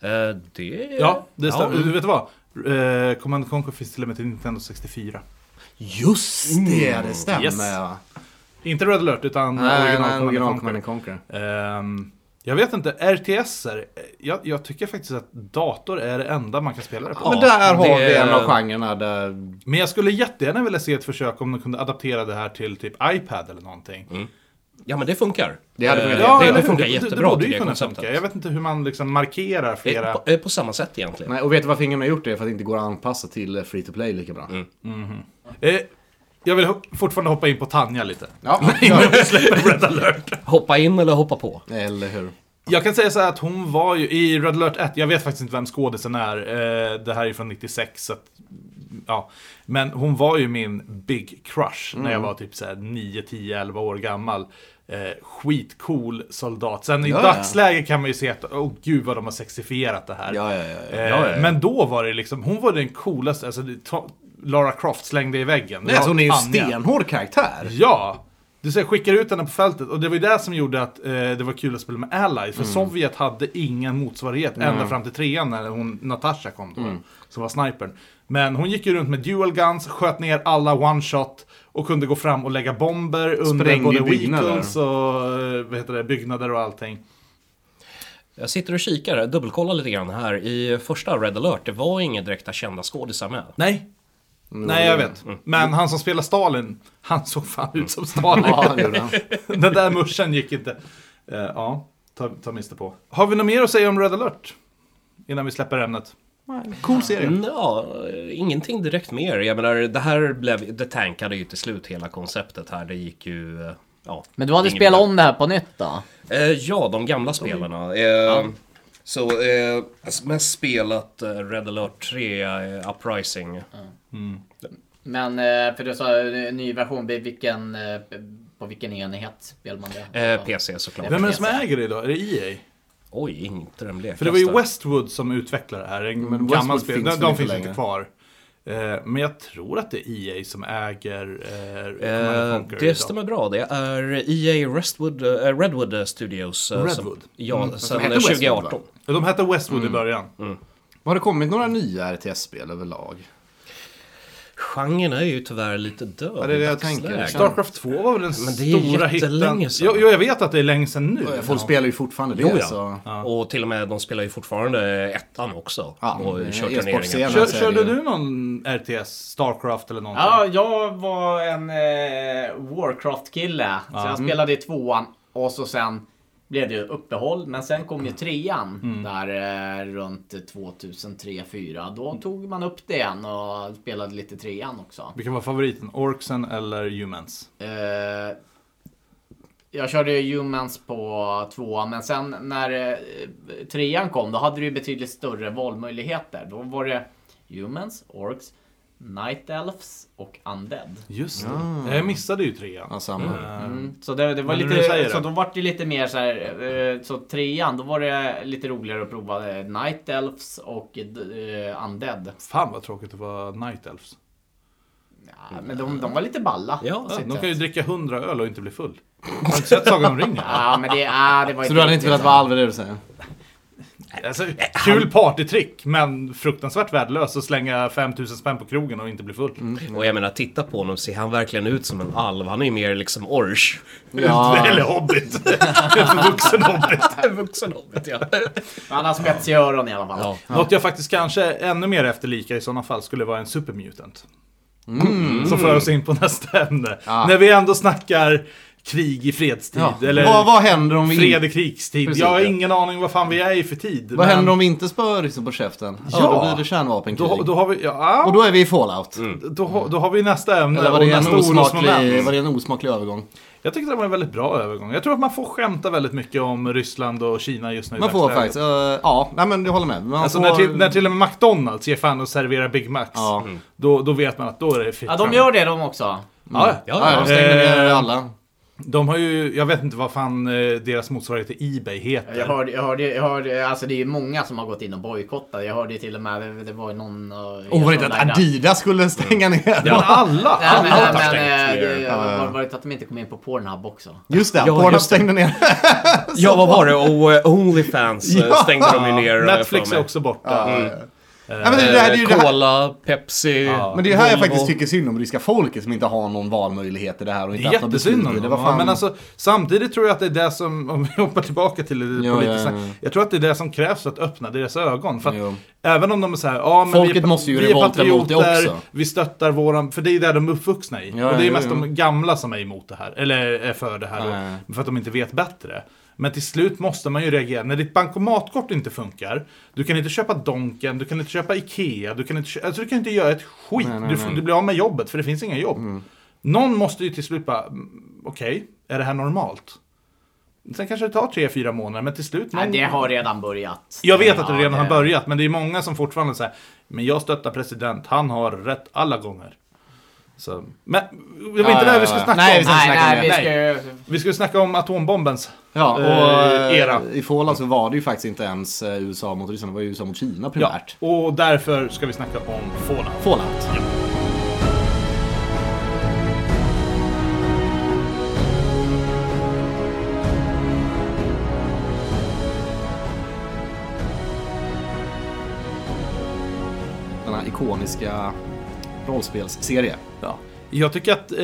Eh, det... Ja, det stämmer. Ja. Du vet vad? Uh, Command Conquer finns till och med till Nintendo 64. Just det, det stämmer. Yes. ja. Inte Red alert, utan Nej, original, nej, Command original Conquer. Command Conquer. Ehm, jag vet inte, RTSer, jag, jag tycker faktiskt att dator är det enda man kan spela det på. Ja, Men där har det- vi en av genrerna där... Men jag skulle jättegärna vilja se ett försök om de kunde adaptera det här till typ iPad eller någonting. Ja, men det funkar. Det hade Eh, funkat. Ja, det, det funkar det, jättebra det borde tycker ju jag, kunna konceptet. funka. Jag vet inte hur man liksom markerar Eh, flera... På, eh, på samma sätt egentligen. Nej, och vet du varför ingen har gjort det? För att det inte går att anpassa till free to play lika bra. Eh, jag vill fortfarande hoppa in på Tanja lite. Ja, Innan vi släpper Red alert. Hoppa in eller hoppa på. eller hur? Jag kan säga så här att hon var ju i Red alert 1, jag vet faktiskt inte vem skådisen är, eh, det här är från 96, så att, ja. Men hon var ju min big crush när jag var typ så här 9, 10, 11 år gammal. Eh, skitcool soldat. Sen i Ja, ja. kan man ju se att, åh gud vad de har sexifierat det här. Ja. Eh. Men då var det liksom, hon var den coolaste, alltså Lara Croft slängde i väggen. Nej, alltså hon är ju en stenhård karaktär. Ja! Du säger, skickar ut henne på fältet och det var ju det som gjorde att eh, det var kul att spela med Allies. För Sovjet hade ingen motsvarighet ända fram till trean när hon, Natasha kom då. Som var snipern. Men hon gick ju runt med dual guns, sköt ner alla one shot och kunde gå fram och lägga bomber under Sprängde både vehicles och eh, vad heter det, byggnader och allting. Jag sitter och kikar, dubbelkollar lite grann här. I första Red alert, det var inga direkta kända skådisar med. Nej. Nej, jag vet. Men han som spelar Stalin, han såg fan ut som Stalin. Ja. Den där muschen gick inte. Eh, ja, ta, ta miste på. Har vi något mer att säga om Red alert? Innan vi släpper ämnet. Cool serie. Mm, Ja, ingenting direkt mer. Jag menar, det här blev, det tankade ju till slut hela konceptet här. Det gick ju, eh, ja. Men du hade spelat om det här på nytt då? Eh, ja, de gamla spelarna. Eh, Så, eh, mest spelat Red alert 3 eh, Uprising. Men, eh, för du sa eh, ny version, på vilken, eh, på vilken enhet spelar man det? Eh, PC såklart. Vem är det som äger det idag? Är det EA? Oj, inte den blekaste. För det var ju Westwood som utvecklade det här. En Men gammal Westwood spel. finns de de finns inte kvar. Men jag tror att det är EA som äger eh, Eh, det idag. stämmer bra. Det är EA Restwood, eh, Redwood Studios. eh, Som, Redwood? ja, sen hette Westwood, 2018. va? De hette Westwood i början. Har det kommit några nya RTS-spel överlag? Genren är ju tyvärr lite död Ja, det är det jag tänker. Starcraft 2 var väl den Men det är stora jättelänge hitten. sedan. Jo, jag vet att det är länge sedan nu. Folk spelar ju fortfarande det. Jo, ja. Så... Och till och med, de spelar ju fortfarande ettan också. Ja, och kör turneringar. Kör, körde du någon RTS, Starcraft eller någonting? Ja, jag var en eh, Warcraft-kille. Så jag spelade i tvåan och så sen blev det ju uppehåll. Men sen kom ju trean där eh, runt 2003-2004. Då tog man upp det igen och spelade lite trean också. Vilken var favoriten? Orksen eller Humans? Eh, jag körde ju Humans på tvåan, men sen när eh, trean kom, då hade du ju betydligt större valmöjligheter. Då var det Humans, Orcs, Night Elves och Undead. Just det. Jag missade ju trean. Ja, samma. Mm. Så det, det var Men lite, så då var det lite mer så här, eh, så trean, då var det lite roligare att prova eh, Night Elves och eh, Undead. Fan vad tråkigt det var Night Elves. Ja, men de, de var lite balla. Ja, Ja, de kan ju dricka 100 öl och inte bli full. Har du inte sett Sagan om ringen? Ja, men det, ja, det var Så du hade inte velat vara Alve det du säger? Alltså, kul partytrick, men fruktansvärt värdelöst att slänga 5000 spänn på krogen och inte bli full. Och jag menar, titta på honom, ser han verkligen ut som en alv? Han är ju mer liksom orch. Ja. Eller hobbit. En förvuxen hobbit. En vuxen hobbit, ja. Han har spets i öron i alla fall. ja. Något jag faktiskt kanske ännu mer efterlika i sådana fall skulle vara en supermutant. Som för oss in på nästa ämne. Ja. När vi ändå snackar krig i fredstid. Ja. Eller vad, vad händer om vi fred i krigstid. Precis, jag har ja. ingen aning vad fan vi är i för tid. Vad men händer om vi inte spör ryssen på käften? Ja, Ja. då blir det kärnvapenkrig. Då, då har vi, ja, Och då är vi i Fallout. då, har- då har vi nästa ämne. Eller var och det, en nästa orosmoment. var det en osmaklig övergång? Jag tyckte det var en väldigt bra övergång. Jag tror att man får skämta väldigt mycket om Ryssland och Kina just nu Man får faktiskt, uh, ja, nej men jag håller med. Man Alltså får, när till, när till och med McDonalds ger fan och serverar Big Macs. Ja. Då, då vet man att då är det fritt Ja, de gör det de också. Ja, Ja, ja, de stängde ner Eh, alla. De har ju, jag vet inte vad fan eh, deras motsvarighet till Ebay heter. Jag hörde, jag hörde, jag hörde, alltså det är ju många som har gått in och bojkottat. Jag hörde till och med, det, var ju någon... Uh, Och var det inte att Adidas skulle stänga ner? Ja, men alla! Nej, men, alla men, har men, stängt eh, ner. det var var det att de inte kom in på Pornhub också? Just det, Ja, Pornhub just det. stängde ner. Ja, vad var det? Och eh, Onlyfans eh, Ja. stängde de ju ner. eh, Netflix är också borta. Ja, Eh, ja. Ja, men det, det här är ju det här, Cola, Pepsi, men det är ju här jag Volvo. faktiskt tycker synd om ryska folket som inte har någon valmöjlighet i det här och Det inte är haft något jättesynd om det. dem. Fan? Men alltså, samtidigt tror jag att det är det som, om vi hoppar tillbaka till det Ja, politiska, ja, ja. jag tror att det är det som krävs för att öppna deras ögon. För att Jo. även om de är så här, ja men Folket vi är, måste ju vi är det patrioter, också. vi stöttar våran, för det är där de är uppvuxna i. Ja, och det är ja, mest ja. de gamla som är emot det här, eller är för det här Ja, då, ja, ja. för att de inte vet bättre. Men till slut måste man ju reagera. När ditt bankomatkort inte funkar, du kan inte köpa Donken, du kan inte köpa Ikea, du kan inte, kö- alltså, du kan inte göra ett skit. Nej, nej, du, nej. du blir av med jobbet, för det finns inga jobb. Någon måste ju till slut bara, mm, okej, är det här normalt? Sen kanske det tar tre, fyra månader, men till slut... Nej, någon- det har redan börjat. Jag vet att det Ja, redan har börjat, men det är många som fortfarande säger Men jag stöttar president, han har rätt alla gånger. Så, men det var inte det här vi skulle snacka Nej, om. vi ska Nej, snacka om nej, det. vi Nej. ska ju... Vi skulle snacka om atombombens. Ja, och eh, era. i Fallout så var det ju faktiskt inte ens eh, USA mot Ryssland, det var ju USA mot Kina Ja, primärt. och därför ska vi snacka om Fallout. Fallout. Den här ikoniska rollspelsserie. Ja. Jag tycker att eh,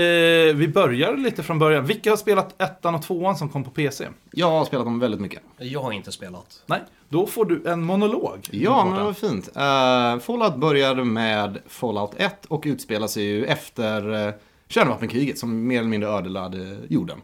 vi börjar lite från början. Vilka har spelat ettan och tvåan som kom på PC? Jag har spelat dem väldigt mycket. Jag har inte spelat. Nej, då får du en monolog. Ja, men det var fint. Uh, Fallout började med Fallout 1 och utspelar sig ju efter uh, kärnvapenkriget som mer eller mindre ödelade jorden.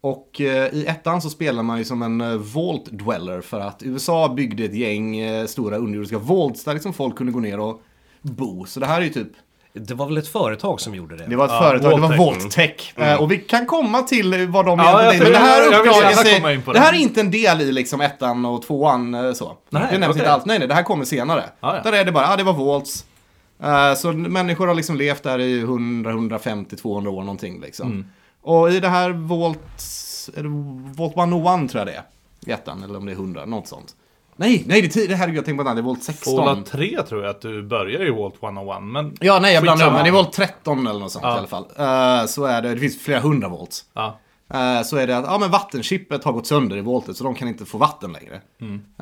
Och eh, i ettan så spelar man ju som en uh, Vault Dweller för att USA byggde ett gäng stora underjordiska vaults där liksom folk kunde gå ner och bo. Så det här är ju typ Det var väl ett företag som gjorde det? Det var ett Ja, företag, det var Vault-Tech. Vault-Tech. Eh, och vi kan komma till vad de Ja, egentligen. Men det här uppdraget sig- det det. här är inte en del i liksom ettan och tvåan eh, så. Nej, det nämns okej. inte alls. Nej, nej, det här kommer senare. Ja, ja. Där är det bara, ja det var Vaults. Eh, så människor har liksom levt där i 100, 150, 200 år någonting liksom. Mm. Och i det här det Vault 101 tror jag det är. I ettan, eller om det är 100, något sånt. Nej, nej det är 10, det här är jag tänker på, det är Vault 16. Fallout 3 tror jag att du börjar i Walt 101, men... Ja, nej jag blandar Skitsamma. men det är Vault 13 eller något sånt Ja. i alla fall. Eh, så är det, det finns flera hundra volts. Ja. Eh, så är det att ja, men vattenchippet har gått sönder i voltet så de kan inte få vatten längre.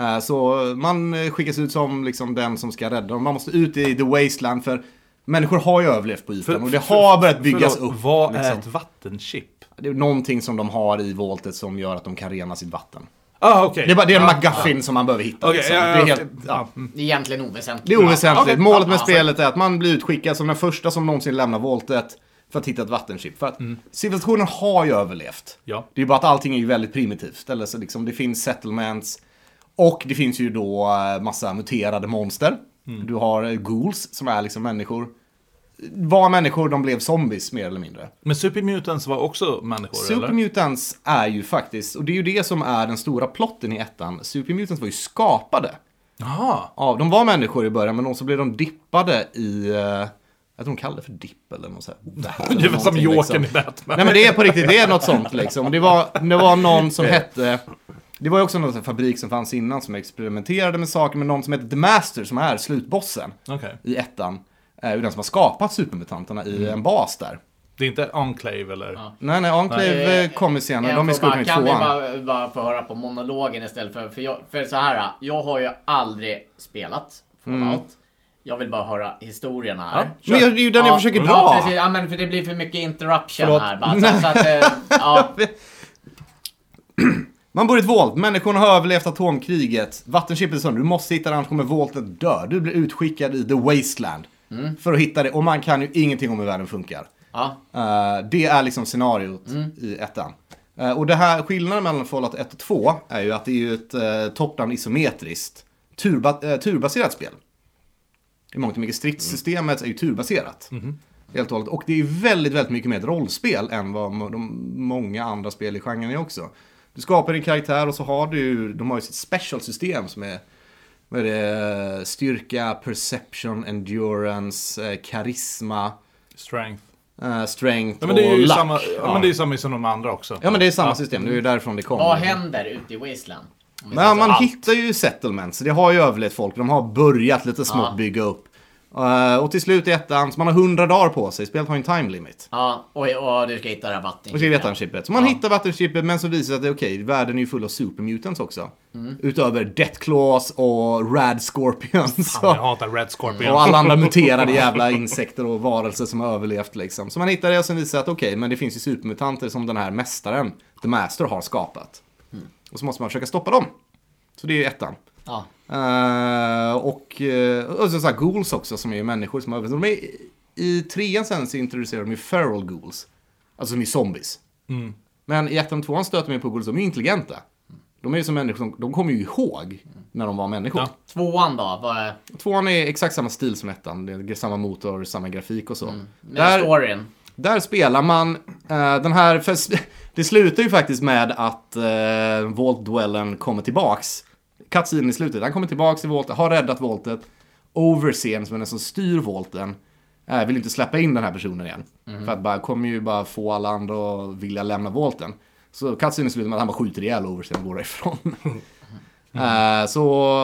Eh, så man skickas ut som liksom den som ska rädda dem. Man måste ut i the wasteland för människor har ju överlevt på ytan och det har börjat byggas förlåt, upp. Vad liksom. är ett vattenchip? Det är någonting som de har i voltet som gör att de kan rena sitt vatten. Ah, okej. Det är, bara, det är en Ja, McGuffin som man behöver hitta. Okej, liksom. ja, det är ja, helt, ja. ja. Mm. Det är egentligen oväsentligt. Det är oväsentligt. okej. Målet med Ja, spelet är att man blir utskickad som den första som någonsin lämnar voltet för att hitta ett vattenchip. För att civilisationen har ju överlevt. Ja. Det är bara att allting är ju väldigt primitivt. Eller så liksom, det finns settlements. Och det finns ju då eh, massa muterade monster. Du har eh, ghouls som är liksom människor. Var människor, de blev zombies mer eller mindre. Men Supermutants var också människor, eller? Supermutants är ju faktiskt, och det är ju det som är den stora plotten i ettan. Supermutants var ju skapade. Jaha. Ja, de var människor i början, men så blev de dippade i... eh, jag tror de kallade det för dipp eller något sånt. Det var som Jokern i Batman. Nej men det är på riktigt, det är något sånt liksom. Det var, det var någon som hette... Det var ju också någon fabrik som fanns innan som experimenterade med saker, men någon som hette The Master som är slutbossen Okej. i ettan. Är ju den som har skapat supermutanterna i en bas där. Det är inte Enclave, eller? Ja. Nej, nej, Enclave eh, kommer senare. Jag De är skurkarna i Kan vi tvåan. bara, bara få höra på monologen istället för, för, jag, för så här. Jag har ju aldrig spelat Fallout. Mm. Jag vill bara höra historierna här. Ja. Men det är ju den jag försöker ja, dra. Precis, ja, men för det blir för mycket interruption Förlåt. här. Bara, så, så att, eh, ja, Man bor i ett volt, människorna har överlevt atomkriget, vattenchippet är sönder, du måste hitta det annars kommer voltet dö. Du blir utskickad i the wasteland. Mm. För att hitta det, och man kan ju ingenting om hur världen funkar. Ja. Eh, det är liksom scenariot Mm. i ettan. Eh, och det här, skillnaden mellan Fallout 1 och 2 är ju att det är ju ett uh, top-down isometriskt turba, eh, turbaserat spel. I mångt och mycket stridssystemet är ju turbaserat. Helt och hållet. Och det är väldigt, väldigt mycket mer ett rollspel än vad de många andra spel i genren är också. Du skapar din karaktär och så har du, de har ju sitt special-system som är vad är det, styrka, perception, endurance, eh, karisma, Strength. eh, strength Ja, men det är och ju luck. samma, ja. ja. men det är samma som de andra också. ja men det är samma system, det är ju därifrån det kommer. Vad händer ute i Wasteland? Säger man allt. hittar ju settlements, det har ju överlevt folk, de har börjat lite smått Ja. bygga upp. Eh, och till slut i ettan, så man har 100 dagar på sig, spelet har ju en time limit. Ja, och, och du ska hitta det här vatten. Och ska veta chippet. Så man Ja. hittar vattenchippet men så visar det sig att det är okej, världen är ju full av supermutants också. Mm. Utöver Death Claws och Rad Scorpions. Fan, jag hatar Red Scorpion. Och alla andra muterade jävla insekter och varelser som har överlevt liksom. Så man hittar det och sen visar det att okej, men det finns ju supermutanter som den här mästaren, The Master, har skapat. Och så måste man försöka stoppa dem. Så det är ju ettan. Ja. Eh, och, uh, och så, så här ghouls också som är ju människor som. De är, I trean sen så introducerar de ju feral ghouls. Alltså som är zombies. Men i ettan och tvåan stöter man ju på ghouls, de är ju intelligenta. De är ju som människor, som, de kommer ju ihåg när de var människor. Ja. Tvåan då? Vad är Tvåan är exakt samma stil som ettan. Det är samma motor, samma grafik och så. med Där, storyn? där spelar man eh, den här... För det slutar ju faktiskt med att uh, Vault Dwellern kommer tillbaks. Cutscenen i slutet. Han kommer tillbaks till Vaultet, har räddat Vaultet. Overseern, som är den som styr Vaulten, eh, vill inte släppa in den här personen igen. För att bara, kommer ju bara få alla andra att vilja lämna Vaulten. Så cutscenen slutar med att han bara skjuter ihjäl Overseern och går därifrån. Eh, så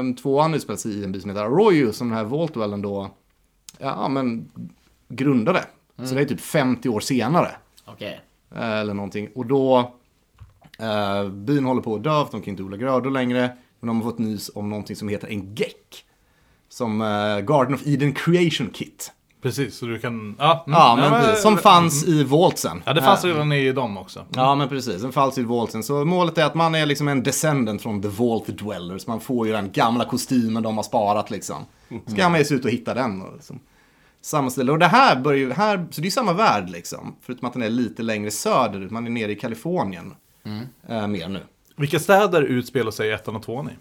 uh, tvåan utspelar sig i en by som heter Arroyo, som den här Vault Dwellern då, ja men, grundade. Så det är typ 50 år senare. Okej. Eh, Eller någonting. Och då, eh, byn håller på att dö, för de kan inte odla grödor längre. Men de har fått nys om någonting som heter en GEC. Som eh, Garden of Eden Creation Kit. Precis, så du kan... Ja, mm. Ja, men precis. Som fanns i Vaultsen. Ja, det fanns Eh, redan i dem också. Ja, men precis. Den fanns i Vaultsen. Så målet är att man är liksom en descendant från The Vault Dwellers. Man får ju den gamla kostymen de har sparat liksom. Ska man ge sig ut och hitta den. Och, liksom. Samma stil. Och det här börjar ju, här, så det är ju samma värld liksom. Förutom att den är lite längre söderut. Man är nere i Kalifornien. Eh, mer nu. Vilka städer utspelar sig ettan och tvåan i?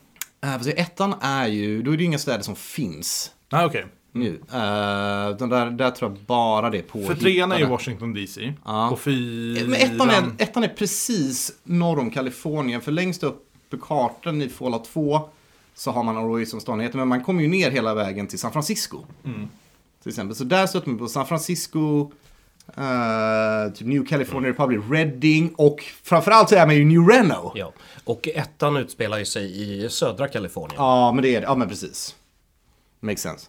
För ettan är ju, då är det ju inga städer som finns Nej, okej. nu. Uh, där, där tror jag bara det är på För trean är ju Washington DC. Ja. Och fyran... Men ettan är, ettan är precis norr om Kalifornien. För längst upp på kartan i Fallout 2 så har man Arroyo som heter. Men man kommer ju ner hela vägen till San Francisco. Till exempel. Så där stöter man på San Francisco, eh, typ New California Republic, Redding och framförallt så är man ju New Reno. Ja. Och ettan utspelar ju sig i södra Kalifornien. Ja, men det är det. Ja, men precis. Makes sense.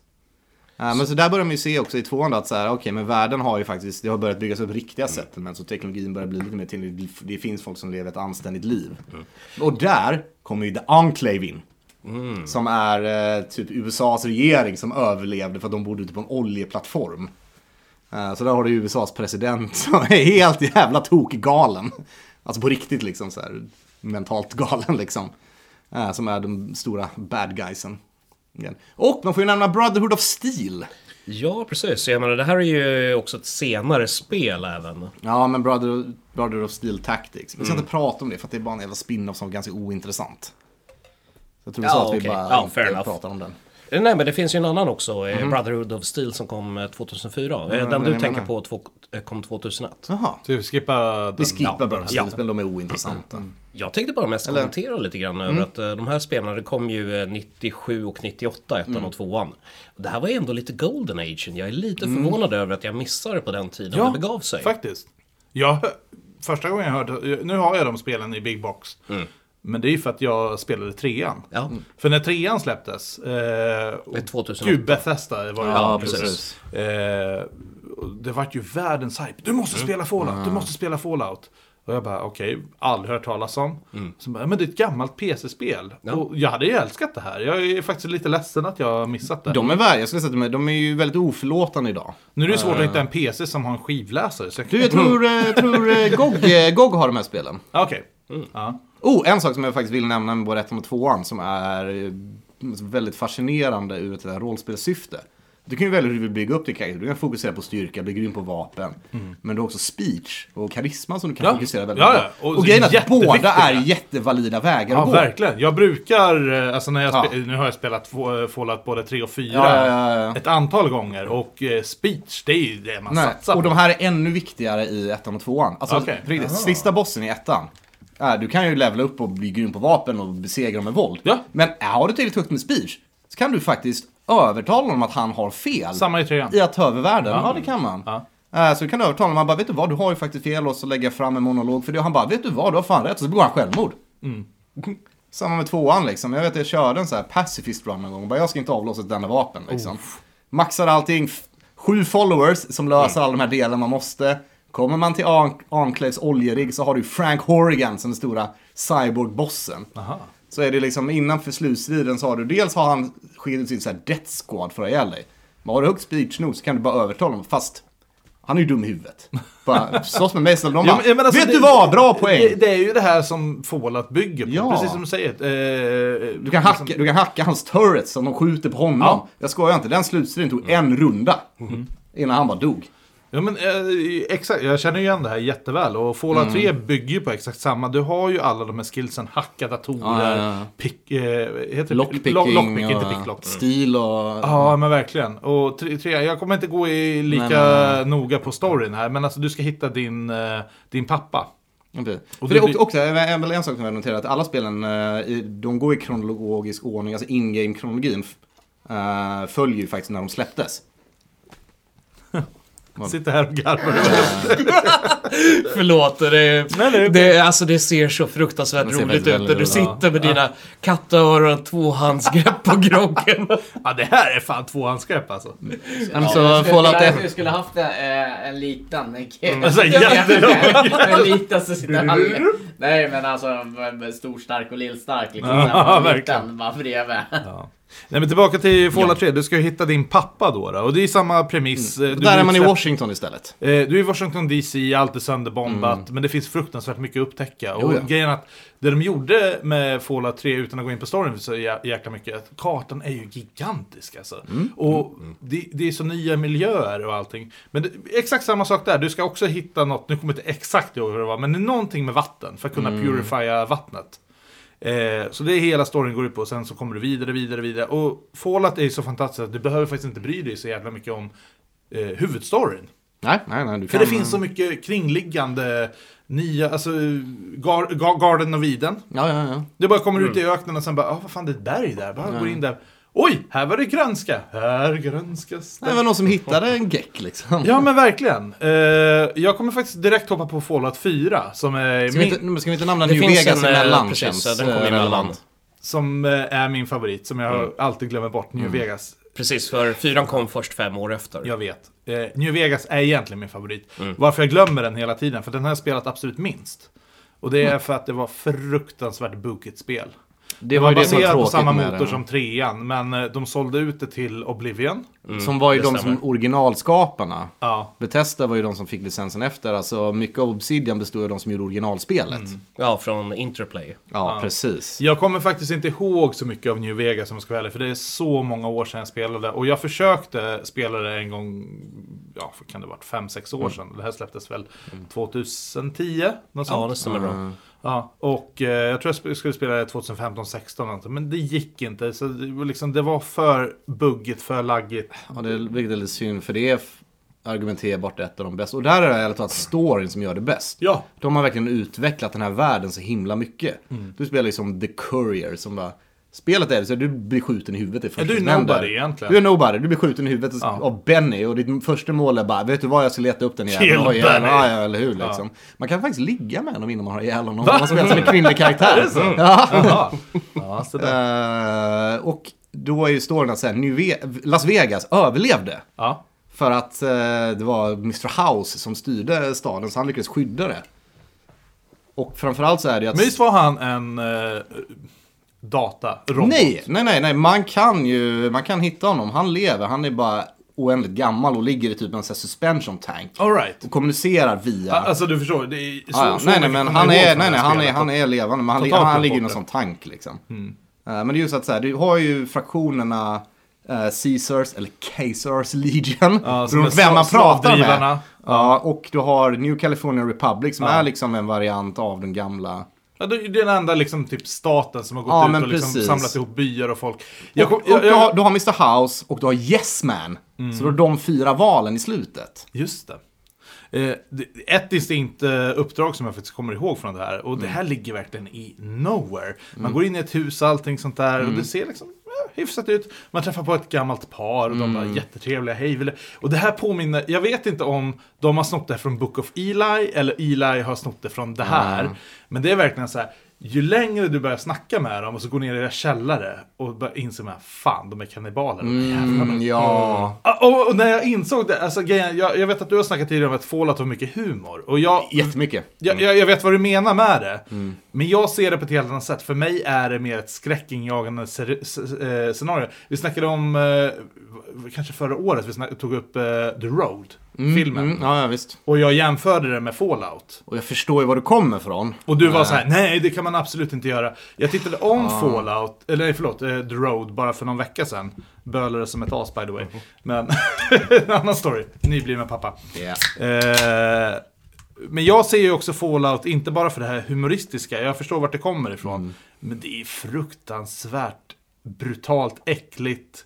Eh, men så där börjar man ju se också i tvåan då att så här, okej, men världen har ju faktiskt, det har börjat byggas upp riktiga sätt. Men så teknologin börjar bli lite mer till, det finns folk som lever ett anständigt liv. Och där kommer ju The Enclave in. Som är eh, typ USAs regering som överlevde för att de bodde ute på en oljeplattform. Eh, så där har du USAs president som är helt jävla tokgalen. Alltså på riktigt liksom så här mentalt galen liksom. Eh, som är de stora bad guysen. Och man får ju nämna Brotherhood of Steel. Ja, precis. Jag menar, det här är ju också ett senare spel även. Ja, men Brother, Brotherhood of Steel Tactics. Vi ska inte prata om det för att det är bara en jävla spin-off som är ganska ointressant. Så jag tror vi Ja, sa att vi okej. bara Ja, inte pratar om den. Eh, Nej, men det finns ju en annan också. eh, Brotherhood of Steel som kom eh, 2004. Eh, Den men du tänker menar- på två, kom 2001. Jaha. Så vi skippar den. Vi skippar Ja. Brotherhood of Ja. Steel, men de är ointressanta. Jag tänkte bara mest Eller- kommentera lite grann över att eh, de här spelarna, det kom ju eh, 97 och 98, ettan och tvåan. Det här var ju ändå lite golden age. Jag är lite förvånad över att jag missade på den tiden det begav sig. faktiskt. Jag, första gången jag hörde, nu har jag de spelen i Big Box. Men det är ju för att jag spelade trean. Ja. För när trean släpptes, eh, och- 2008. gud Bethesda var ju Ja, precis. precis. Eh, det var ju världens hype. Du måste spela Fallout, du måste spela Fallout. Och jag bara, okej, aldrig hört talas om. Så bara, men det är ett gammalt PC-spel. Och jag hade ju älskat det här. Jag är faktiskt lite ledsen att jag har missat det. De är värda, jag skulle säga att de är, de är ju väldigt oförlåtande idag. Nu är det svårt att hitta en PC som har en skivläsare. Så jag Du, jag tror, eh, tror eh, GOG, eh, GOG har de här spelen. Ah, Okej. Ja. Oh, en sak som jag faktiskt vill nämna med både ettan och tvåan som är eh, väldigt fascinerande ur ett rollspelssyfte. Du kan ju välja hur du vill bygga upp din karaktär. Du kan fokusera på styrka, bli grym på vapen. Men du har också speech och karisma som du kan Ja. fokusera väldigt Ja, på. ja. Och Och, grejen är att båda är jättevalida vägar Ja, att gå. verkligen. Jag brukar, eh, alltså när jag Ja. nu har jag spelat två- Fallout både 3 och 4 Ja, ja, ja, ja. ett antal gånger. Och eh, speech, det är ju det man Nej. satsar Och på. de här är ännu viktigare i ettan och tvåan. Alltså, på riktigt, sista bossen i ettan. Äh, du kan ju levela upp och bli grym på vapen och besegra dem med våld. Ja. Men äh, har du tillräckligt högt med speech så kan du faktiskt övertala honom att han har fel. Samma i trean. I att ta över världen. Ja, det kan man. Ja. Äh, så du kan övertala honom, han bara, vet du vad, du har ju faktiskt fel och så lägger jag fram en monolog för det. Och han bara, vet du vad, du har fan rätt. Och så begår han självmord. Mm. Samma med tvåan liksom. Jag vet att jag körde en sån här pacifist run en gång. och Bara, jag ska inte avlossa ett enda vapen liksom. Maxar allting, sju followers som löser alla de här delarna man måste. Kommer man till Enclaves oljerigg så har du Frank Horrigan som den stora cyborg-bossen. Så är det liksom innanför slutstriden så har du dels har han skickat sin så här death squad för att ihjäl dig. Men har du högt speech nog så kan du bara övertala honom fast han är ju dum i huvudet. Bara slåss med mig så de bara, Ja, men- alltså, vet det- du vad, bra poäng! Det, det är ju det här som Fallout bygger på, Ja. precis som du säger. Eh, Du kan, hacka, du kan hacka hans turrets som de skjuter på honom. Ja. Jag skojar inte, den slutstriden tog en runda. Mhm. Innan han bara dog. Ja men eh, exakt, jag känner igen det här jätteväl. Och Fallout Mm. 3 bygger ju på exakt samma. Du har ju alla de här skillsen, hacka datorer, Ja, ja, ja. pick, eh, heter det? Lockpicking, Lock- lockpick, inte picklock. stil och... Ja, men verkligen. Och tre, tre, jag kommer inte gå i lika Nej, nej, nej. noga på storyn här, men alltså du ska hitta din, eh, din pappa. Okej. Och För det är blir- också, väl en sak som jag noterat, att alla spelen, eh, i- de går i kronologisk ordning, alltså in-game-kronologin uh, följer ju faktiskt när de släpptes. Sitter här och garvar. Förlåt, det, Nej, nej. det, alltså det ser så fruktansvärt Det ser roligt ut när du sitter med dina kattöron, tvåhandsgrepp på groggen. ja, det här är fan tvåhandsgrepp alltså. Men så Jag Fallout skulle, 1, jag skulle haft en, eh, en liten. Alltså, jättelång. en liten så sitter han... Nej men alltså stor stark och lillstark liksom. Ja, verkligen. liten bara bredvid. Nej men tillbaka till Fallout 3, du ska ju hitta din pappa då. då. Och det är samma premiss. Du där är man i Washington istället. Eh, Du är i Washington DC, allt är sönderbombat, men det finns fruktansvärt mycket att upptäcka. Och Mm. Jo, ja. grejen att det de gjorde med Fallout 3, utan att gå in på storyn så jä- jäkla mycket, att kartan är ju gigantisk alltså. Mm. Och det, det är så nya miljöer och allting. Men det, exakt samma sak där, du ska också hitta något, nu kommer jag inte exakt ihåg vad det var, men det är någonting med vatten för att kunna Mm. purifiera vattnet. Eh, så det är hela storyn går ut på, och sen så kommer du vidare, vidare, vidare. Och Fallout är ju så fantastiskt att du behöver faktiskt inte bry dig så jävla mycket om eh, huvudstoryn. Nej, nej, nej. Du För kan... det finns så mycket kringliggande nya, alltså gar, gar, Garden of Eden. Ja, ja, ja. Du bara kommer ut i öknen och sen bara, ah, vad fan det är ett berg där. Bara går in där. Oj, här var det grönska. Här grönskas Det det. var någon som hittade en geck liksom. Ja men verkligen. Eh, jag kommer faktiskt direkt hoppa på Fallout 4. Som är, Ska vi, min, inte, ska vi inte nämna Det New Vegas en, eh, emellan? precis, känns, den kommer emellan. som eh, är min favorit. Som jag alltid glömmer bort. New Vegas. Precis, för fyran kom först fem år efter. Jag vet. Eh, New Vegas är egentligen min favorit. Varför jag glömmer den hela tiden, för den har jag spelat absolut minst. Och det är för att det var fruktansvärt buggigt spel. Det var det var baserat på samma motor det. som trean, men eh, de sålde ut det till Oblivion. Som var ju det de stämmer. som originalskaparna. Ja, Bethesda var ju de som fick licensen efter. Alltså mycket av Obsidian bestod av de som gjorde originalspelet. Ja, från Interplay. Ja, precis. Jag kommer faktiskt inte ihåg så mycket av New Vegas som jag ska vara ärlig, för det är så många år sedan jag spelade. Och jag försökte spela det en gång, ja, kan det ha varit 5-6 år sedan. Det här släpptes väl 2010? Något sånt. Ja, det stämmer bra. Ja, och eh, jag tror jag skulle spela det 2015-16 någonting, men det gick inte. Så det var, liksom, det var för buggigt, för laggigt. Ja, det är vilket är lite synd för det är argumenterbart ett av de bästa. Och där är det ärligt talat storyn som gör det bäst. Ja. De har verkligen utvecklat den här världen så himla mycket. Du spelar liksom The Courier som bara... Spelet är det så att du blir skjuten i huvudet i första du är nobody egentligen. Du är nobody. Du blir skjuten i huvudet Ja. av Benny och ditt första mål är bara, vet du vad, jag ska leta upp den Kill jäveln. Oj, jävlar. Benny. Ja, ja, eller hur liksom. Man kan faktiskt ligga med honom innan man har ihjäl honom. Om man spelar som en kvinnlig karaktär. Ja. Jaha. Ja, så där. Eh, och då är ju storyn att Ve- Las Vegas överlevde. Ja. För att eh, det var Mr. House som styrde staden, så han lyckades skydda det. Och framförallt så är det att... Men visst var han en eh, data-robot? Nej, nej, nej, nej, man kan ju, man kan hitta honom. Han lever, han är bara oändligt gammal och ligger i typ en sån suspension tank. All right. Och kommunicerar via... Alltså du förstår, det är så, Ja, ja. så nej, nej, men han är, nej, nej, han är, han är levande, men han, han glömt ligger i någon sån tank liksom. Eh, Men det är ju så att så här, du har ju fraktionerna eh, Caesars, eller Caesars Legion. Ja, som beroende på vem man pratar med. Ja, och du har New California Republic som Ja. är liksom en variant av den gamla. Ja, det är den enda liksom, typ staten som har gått Ja, ut och liksom samlat ihop byar och folk. Jag, och, och jag, du, har, jag, du har Mr House och du har Yes Man. Så då är de fyra valen i slutet. just det. Eh, ett distinkt eh, uppdrag som jag faktiskt kommer ihåg från det här. Och Mm. det här ligger verkligen i nowhere. Man går in i ett hus och allting sånt där. Mm. Och det ser liksom hyfsat ut. Man träffar på ett gammalt par och de Mm. var jättetrevliga. Hej, vill du-" Och det här påminner, jag vet inte om de har snott det från Book of Eli eller Eli har snott det från det här. Mm. Men det är verkligen så här. Ju längre du börjar snacka med dem och så går ner i deras källare och börjar inse med fan, de är kannibaler. de här jävlarna." Mm, ja. Ah, Och, och när jag insåg det, alltså jag, jag vet att du har snackat tidigare om att Fallout har mycket humor. Och jag, Jättemycket. jag, jag, jag vet vad du menar med det. Men jag ser det på ett helt annat sätt. För mig är det mer ett skräckinjagande eh, scenario. Vi snackade om, eh, kanske förra året, vi snack, tog upp eh, The Road, filmen. Mm, ja, visst. Och jag jämförde det med Fallout. Och jag förstår ju var du kommer ifrån. Och du var så här: nej det kan man absolut inte göra. Jag tittade om Fallout, eller nej förlåt, eh, The Road bara för någon vecka sedan. Bölade som ett as by the way. Men, en annan story. Nybliven pappa. ja. Eh, men jag ser ju också Fallout, inte bara för det här humoristiska, jag förstår vart det kommer ifrån. Men det är fruktansvärt brutalt, äckligt.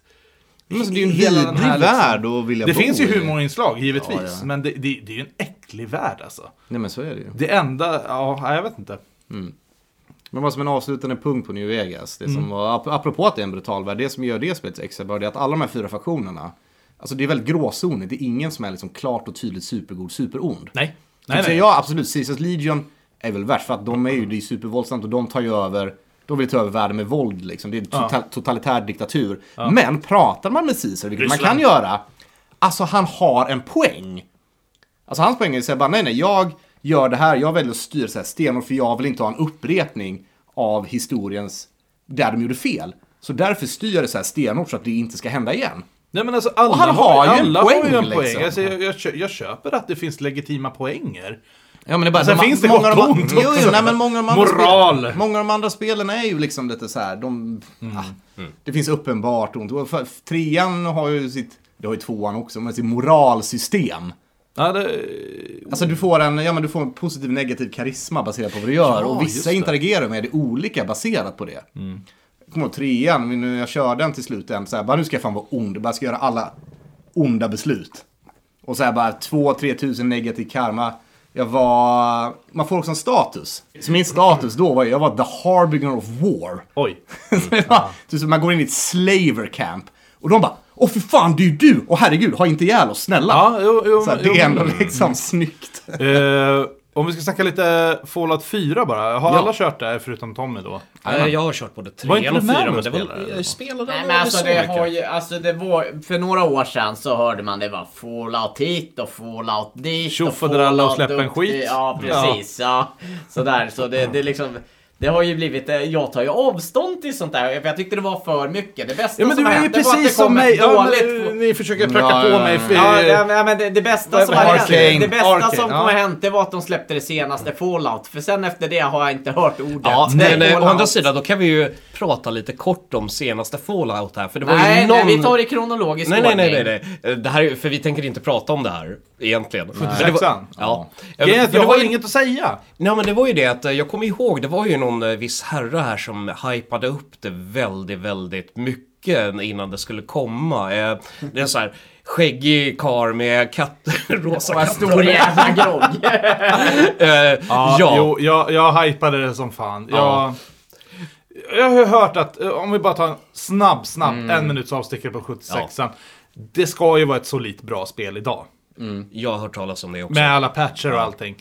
Men det är ju en vidrig liksom- värld att vilja Det bo finns ju humorinslag, givetvis. Ja, ja. Men det, det, det är ju en äcklig värld alltså. Nej men så är det ju. Det enda, ja, jag vet inte. Men vad som en avslutande punkt på New Vegas, det som var, ap- apropå att det är en brutal värld, det som gör det spelet extra bra, det är att alla de här fyra faktionerna, alltså det är väldigt gråzonigt, det är ingen som är liksom klart och tydligt supergod, superond. Nej. Nej, Nej, nej. Ja, absolut, Caesars Legion är väl värst, för att de är ju, det är supervåldsamt och de tar ju över, de vill ta över världen med våld liksom, det är en total, totalitär diktatur. Men pratar man med Caesar, vilket man kan Ryssland. göra, alltså han har en poäng. Alltså hans poäng är att säga bara nej, nej, jag gör det här, jag väljer att styra så här stenhårt för jag vill inte ha en upprepning av historiens, där de gjorde fel. Så därför styr jag det så här stenhårt så att det inte ska hända igen. Nej men alltså alla Och han har ju en alla poäng, har ju en liksom. poäng. Alltså, jag, jag, jag köper att det finns legitima poänger. Ja men det bara, Sen de- finns det många gott ont Jo, jo, nej, men många av de andra Moral. Spel, många av de andra spelen är ju liksom lite så här, de, ah, det finns uppenbart ont. Och för- Trean har ju sitt, det har ju tvåan också, men sitt moralsystem. Ja, det, Alltså du får en, ja men du får en positiv negativ karisma baserat på vad du gör. Ja, och vissa interagerar med det olika baserat på det. Jag kommer ihåg trean, men jag körde den till slut, en, så här, bara nu ska jag fan vara ond, bara ska göra alla onda beslut. Och så här bara 2-3 tusen negativ karma. Jag var, man får också en status. Så min status då var, jag var the harbinger of war. oj. Så var, typ som man går in i ett slaver camp. Och de bara, åh för fan det är ju du! Och herregud, ha inte ihjäl oss, snälla! Ja, jo, jo, så här, det är ändå liksom snyggt. Eh, om vi ska snacka lite Fallout 4 bara. Har Ja. alla kört det förutom Tommy då? Eh, Jag har kört både Var inte trean och du med fyran, och men det var... Jag spelade Nej men alltså så det har ju, alltså det var, för några år sedan så hörde man det var Fallout hit och Fallout dit Tjofaderalla och släpp en skit. Ja precis, ja. Sådär, så det, det liksom det har ju blivit, eh, jag tar ju avstånd till sånt där, för jag tyckte det var för mycket. Det bästa Ja men som du är ju precis som mig. Ja, dåligt... men, ni försöker pracka Ja, på ja, mig. ja. För, Ja, ja, men- det, det bästa som har hänt, det bästa Arcane, som ja. kommer hänt, det var att de släppte det senaste Fallout. För sen efter det har jag inte hört ordet. Ja, men eh, å andra sidan, då kan vi ju prata lite kort om senaste Fallout här. För det var Nej, ju någon... nej, vi tar det i kronologisk Nej, nej, nej, nej, nej. Det här är, för vi tänker inte prata om det här, egentligen. Men det var- 76an? Ja. För jag det var har ju- inget att säga. Nej men det var ju det att eh, jag kommer ihåg, det var ju någon eh, viss herre här som hypade upp det väldigt, väldigt mycket innan det skulle komma. Eh, Det är så här skäggig kar med katt, rosa katter. stor jävla grogg. Eh, Ja, ja. Jo, jag, jag hypade det som fan. Ja. Jag, jag har hört att, eh, om vi bara tar en snabb, snabb, en minuts avstickare på 76an. Det ska ju vara ett solitt bra spel idag. Jag har hört talas om det också. Med alla patcher och allting.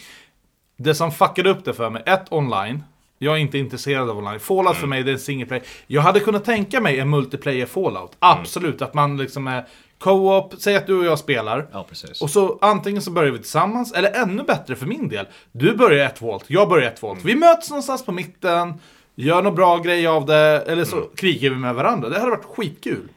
Det som fuckade upp det för mig, ett online. Jag är inte intresserad av online. Fallout för mig det är en single player. Jag hade kunnat tänka mig en multiplayer Fallout. Absolut, att man liksom är co-op, säg att du och jag spelar. Ja. Och så antingen så börjar vi tillsammans, eller ännu bättre för min del. Du börjar ett volt, jag börjar ett volt. Vi möts någonstans på mitten, gör något bra grej av det, eller så krigar vi med varandra. Det hade varit skitkul.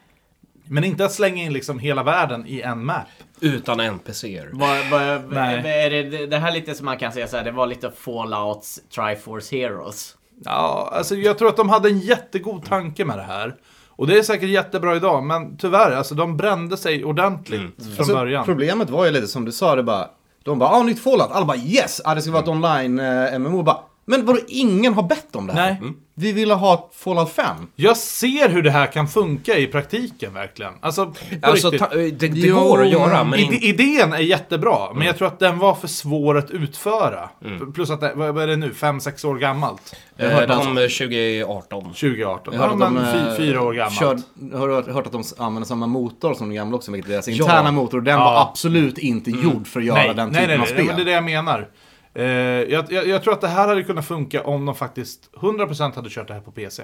Men inte att slänga in liksom hela världen i en map. Utan NPCer. Vad- Nej. är det, det- här lite som man kan säga så här, det var lite Fallouts Triforce Heroes. Ja, alltså jag tror att de hade en jättegod tanke med det här. Och det är säkert jättebra idag, men tyvärr, alltså de brände sig ordentligt från Alltså, början. Problemet var ju lite som du sa, det bara... De bara, ah, nytt Fallout. Alla bara yes! Ah, det ska vara ett online eh. Bara, men vadå, ingen har bett om det här? Nej. Vi ville ha Fallout 5. Jag ser hur det här kan funka i praktiken verkligen. Alltså, Alltså, ta, det, det Jo, går att göra, men inte... idén är jättebra, men jag tror att den var för svår att utföra. Plus att det, vad är det nu, 5-6 år gammalt? Eh, hörde de alltså- kom 2018. 2018. Jag Ja, hörde men de, eh, fyra år gammalt. Kör, har du hört, hört att de använder samma motor som de gamla också, vilket är deras Ja. interna motor. Och den Ja. var absolut inte gjord för att göra nej, den nej, typen nej, av nej, spel. men det är det jag menar. Eh, jag, jag, jag tror att det här hade kunnat funka om de faktiskt 100% hade kört det här på PC.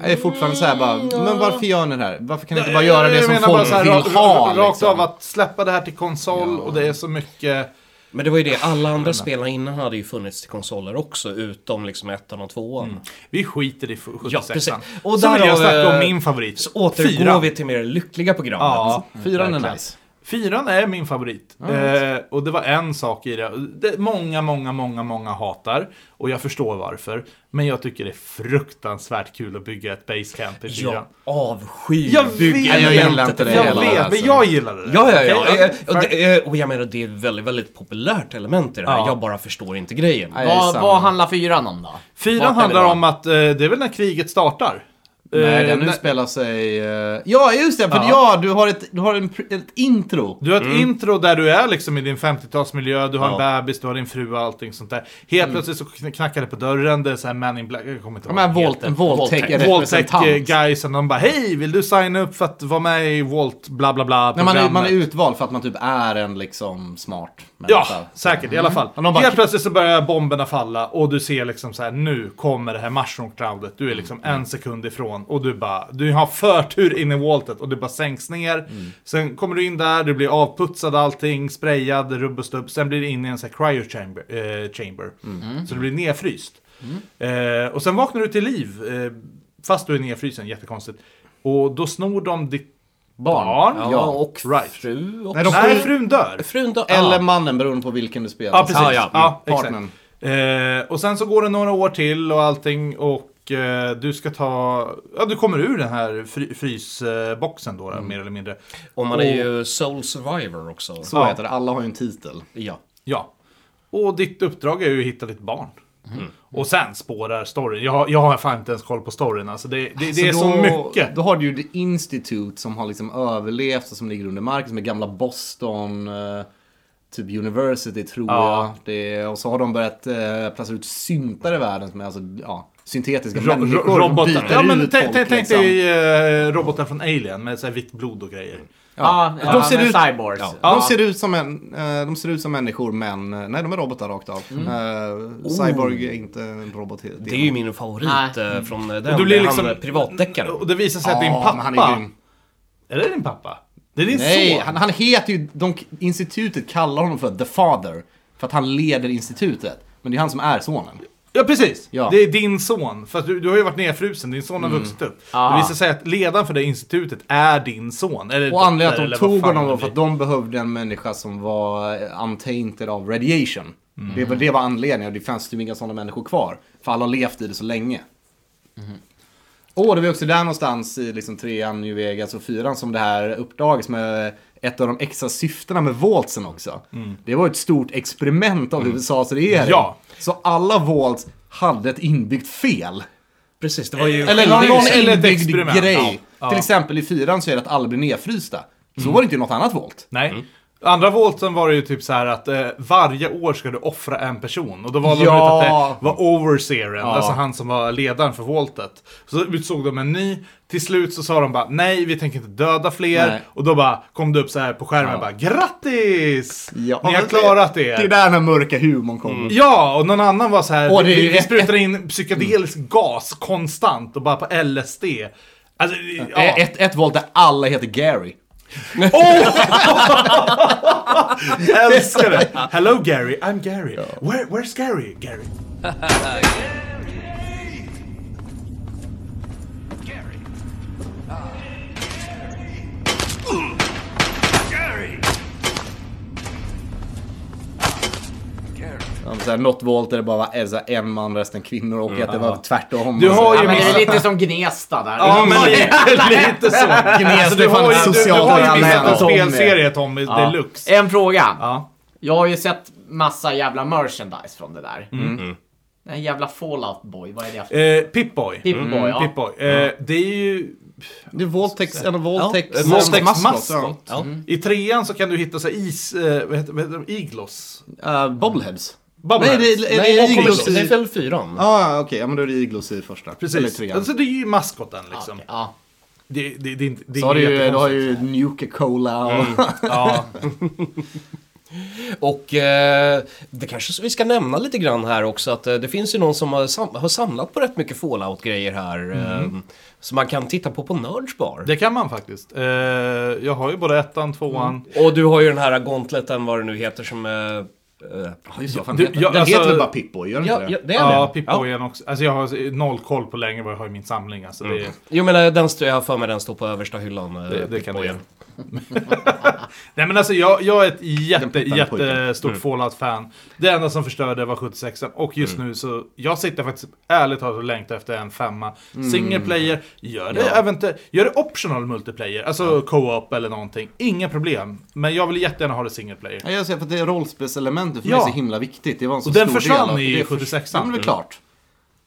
Jag är fortfarande såhär bara, men varför gör ni det här? Varför kan ni inte bara göra det jag som menar folk bara så här, vill ra- ha? Rakt liksom? av att släppa det här till konsol och det är så mycket... Men det var ju det, alla andra spelen innan hade ju funnits till konsoler också, utom liksom ettan och tvåan. Vi skiter i 76 Ja, precis. Och så vill jag snacka om min favorit. Så återgår Fyran. vi till mer lyckliga programmet. Ja, Fyran är nice. Fyran är min favorit. Eh, och det var en sak i det. det. Många, många, många, många hatar. Och jag förstår varför. Men jag tycker det är fruktansvärt kul att bygga ett basecamp i fyran. Jag avskyr Jag vet, jag gillar inte det jag heller, vet, alltså. men jag gillade det. Ja, ja, ja. Okej, Eh, Och, det, eh, och jag menar, det är ett väldigt, väldigt populärt element i det här. Ja. Jag bara förstår inte grejen. Nej, Vad, vad handlar fyran om då? Fyran handlar om att eh, det är väl när kriget startar. Nej, Eh, den utspelar sig... eh, ja, just det! För Ja. ja, du har, ett, du har en, pr- ett intro. Du har ett intro där du är liksom i din 50-talsmiljö, du har Ja. en bebis, du har din fru och allting sånt där. Helt plötsligt så kn- knackar det på dörren, det är såhär Man in Black, jag kommer inte ihåg vad det Volt, heter. en Voltec Voltec representant. guysen, de bara Hej, vill du signa upp för att vara med i Volt bla bla bla Nej, man, är, man är programmet?" utvald för att man typ är en liksom smart Ja, människa. säkert i alla fall. Och de bara- Helt plötsligt så börjar bomberna falla och du ser liksom så här nu kommer det här mushroom cloudet. Du är liksom en sekund ifrån och du bara, du har förtur in i voltet och du bara sänks ner. Sen kommer du in där, du blir avputsad allting, sprayad, rubb och stubb. Sen blir du in i en sån här cryo chamber. Eh, chamber. Så du blir nedfryst. Eh, och sen vaknar du till liv, eh, fast du är nedfrysen, jättekonstigt. Och då snor de ditt barn. Ja, Ja, och right. fru också. Nej, de Nej, får- frun dör. Frun då? Eller ja. mannen, beroende på vilken du spelar. Ja, precis. Ja, ja. Ja, Partnern. exakt. Eh, och sen så går det några år till och allting och eh, du ska ta... Ja, du kommer ur den här fry, frysboxen då, mer eller mindre. Och man är ju Soul Survivor också. Så Ja. heter det. Alla har ju en titel. Ja. Ja. Och ditt uppdrag är ju att hitta ditt barn. Och sen spårar storyn. Jag, har- jag har fan inte ens koll på storyn. Alltså det, det, det är så då, mycket. Då har du ju The Institute som har liksom överlevt och som ligger under marken, som är gamla Boston, eh, typ University tror Ja. jag. Det, och så har de börjat eh, placera ut syntar i världen som är alltså, ja, syntetiska Ro- människor. ro- och robotar. byter Ja, men ut folk, tänk, tänk liksom. dig eh, robotar från Alien med så här vitt blod och grejer. Ja, De ja, ser men ut- cyborgs. Ja. De ser ut som en, eh, de ser ut som människor men, eh, nej de är robotar rakt av. Eh, Cyborg är inte en robot. Det är ju min favorit Nej. eh, från den. du blir liksom- Han. Och det visar sig att din pappa... han är grym. Är det din pappa? Det är din Nej, son? han, han heter ju, de, institutet kallar honom för The Father. För att han leder institutet. Men det är han som är sonen. Ja, precis. Ja. Det är din son. För du, du har ju varit nedfrusen, din son har Mm. vuxit upp. Ah. Det visar sig att ledaren för det institutet är din son. Eller Och anledningen att de tog honom var för att de behövde en människa som var eh, untainted av radiation. Mm. Det, var, det var anledningen det fanns typ inga sådana människor kvar. För alla har levt i det så länge. Och det var också där någonstans i liksom trean, New Vegas och fyran som det här uppdagas med ett av de extra syftena med Voltsen också. Det var ett stort experiment av USAs regering. Ja. Så alla Volts hade ett inbyggt fel. Precis, det var ju... Eller någon eller ett inbyggd experiment. grej. Ja. Till exempel i fyran så är det att alla blir nedfrysta. Så var det inte i något annat Volt. Nej. Mm. Andra volten var det ju typ så här att eh, varje år ska du offra en person. Och då valde de Ja. ut att det var overseeren, alltså han som var ledaren för voltet. Så utsåg de en ny. Till slut så sa de bara nej, vi tänker inte döda fler. Nej. Och då bara kom det upp så här på skärmen Ja. bara grattis! Ja, Ni har klarat det. Det är där den mörka humorn kommer. Ja, och någon annan var så här. Åh, det vi, vi sprutar in psykedelisk gas konstant och bara på LSD. Alltså, ja. Ett, ett Volt där alla heter Gary. Jag älskar det! Hello Gary, I'm Gary. Where, where's Gary? Gary. Ah. Såhär, något volt där det bara var eh, här, en man, resten kvinnor och att det var tvärtom. Du har Ja, ju men det är lite som Gnesta där. Ja, men lite, lite så. Alltså, du fan har ju, du, du socialt har ju missat Tommy. spelserie Tommy Ja. deluxe. En fråga. Ja. Jag har ju sett massa jävla merchandise från det där. Den här jävla Fallout Boy, vad är det för? Eh, Pip-Boy. Pip-Boy, ja. Pip-Boy. Eh, det är ju... Det är Voltex, en Voltex, Ja, Voltex maskot. maskot. Ja. I trean så kan du hitta så is... Eh, vad heter, vad heter de? Iglos. Ja. Uh, Bobbleheads. Bubbleheads. Nej, det är, Nej, är, det det iglos är i... väl fyran? Ja, okej. Ja, men då är det iglos i första. Eller Precis. trean. Alltså det är ju maskoten liksom. Ja. Det, det, det, är inte- det är Så har du ju, du har ju Nuka-Cola och... Ja. Och eh, det kanske vi ska nämna lite grann här också att eh, det finns ju någon som har, sam har samlat på rätt mycket Fallout-grejer här. Eh, som man kan titta på på Nerds Bar. Det kan man faktiskt. Eh, jag har ju både ettan, tvåan. Och du har ju den här gauntleten, vad det nu heter, som... Eh, Ja, just det, vad fan Du, heter den? jag- Den alltså- heter väl bara Pippo, gör den ja, inte ja, det? det är Ja, det. Pip-Boyen också. Alltså jag har noll koll på längre vad jag har i min samling. Alltså det, Jo men eh, den, står- jag har för mig den står på översta hyllan. eh, det, det kan göra. Nej men alltså jag, jag är ett jätte, jättestort Fallout-fan. Det enda som förstörde var 76 och just nu så, jag sitter faktiskt ärligt talat och längtar efter en femma. Single player, gör det, eventuellt, gör det optional multiplayer, alltså co-op eller någonting. Inga problem. Men jag vill jättegärna ha det single player. Ja, jag ser för att det är rollspelselementet för Ja. mig är så himla viktigt. Det var en så Och den stor försvann del av- i det är för- 76an. Ja, men det är klart.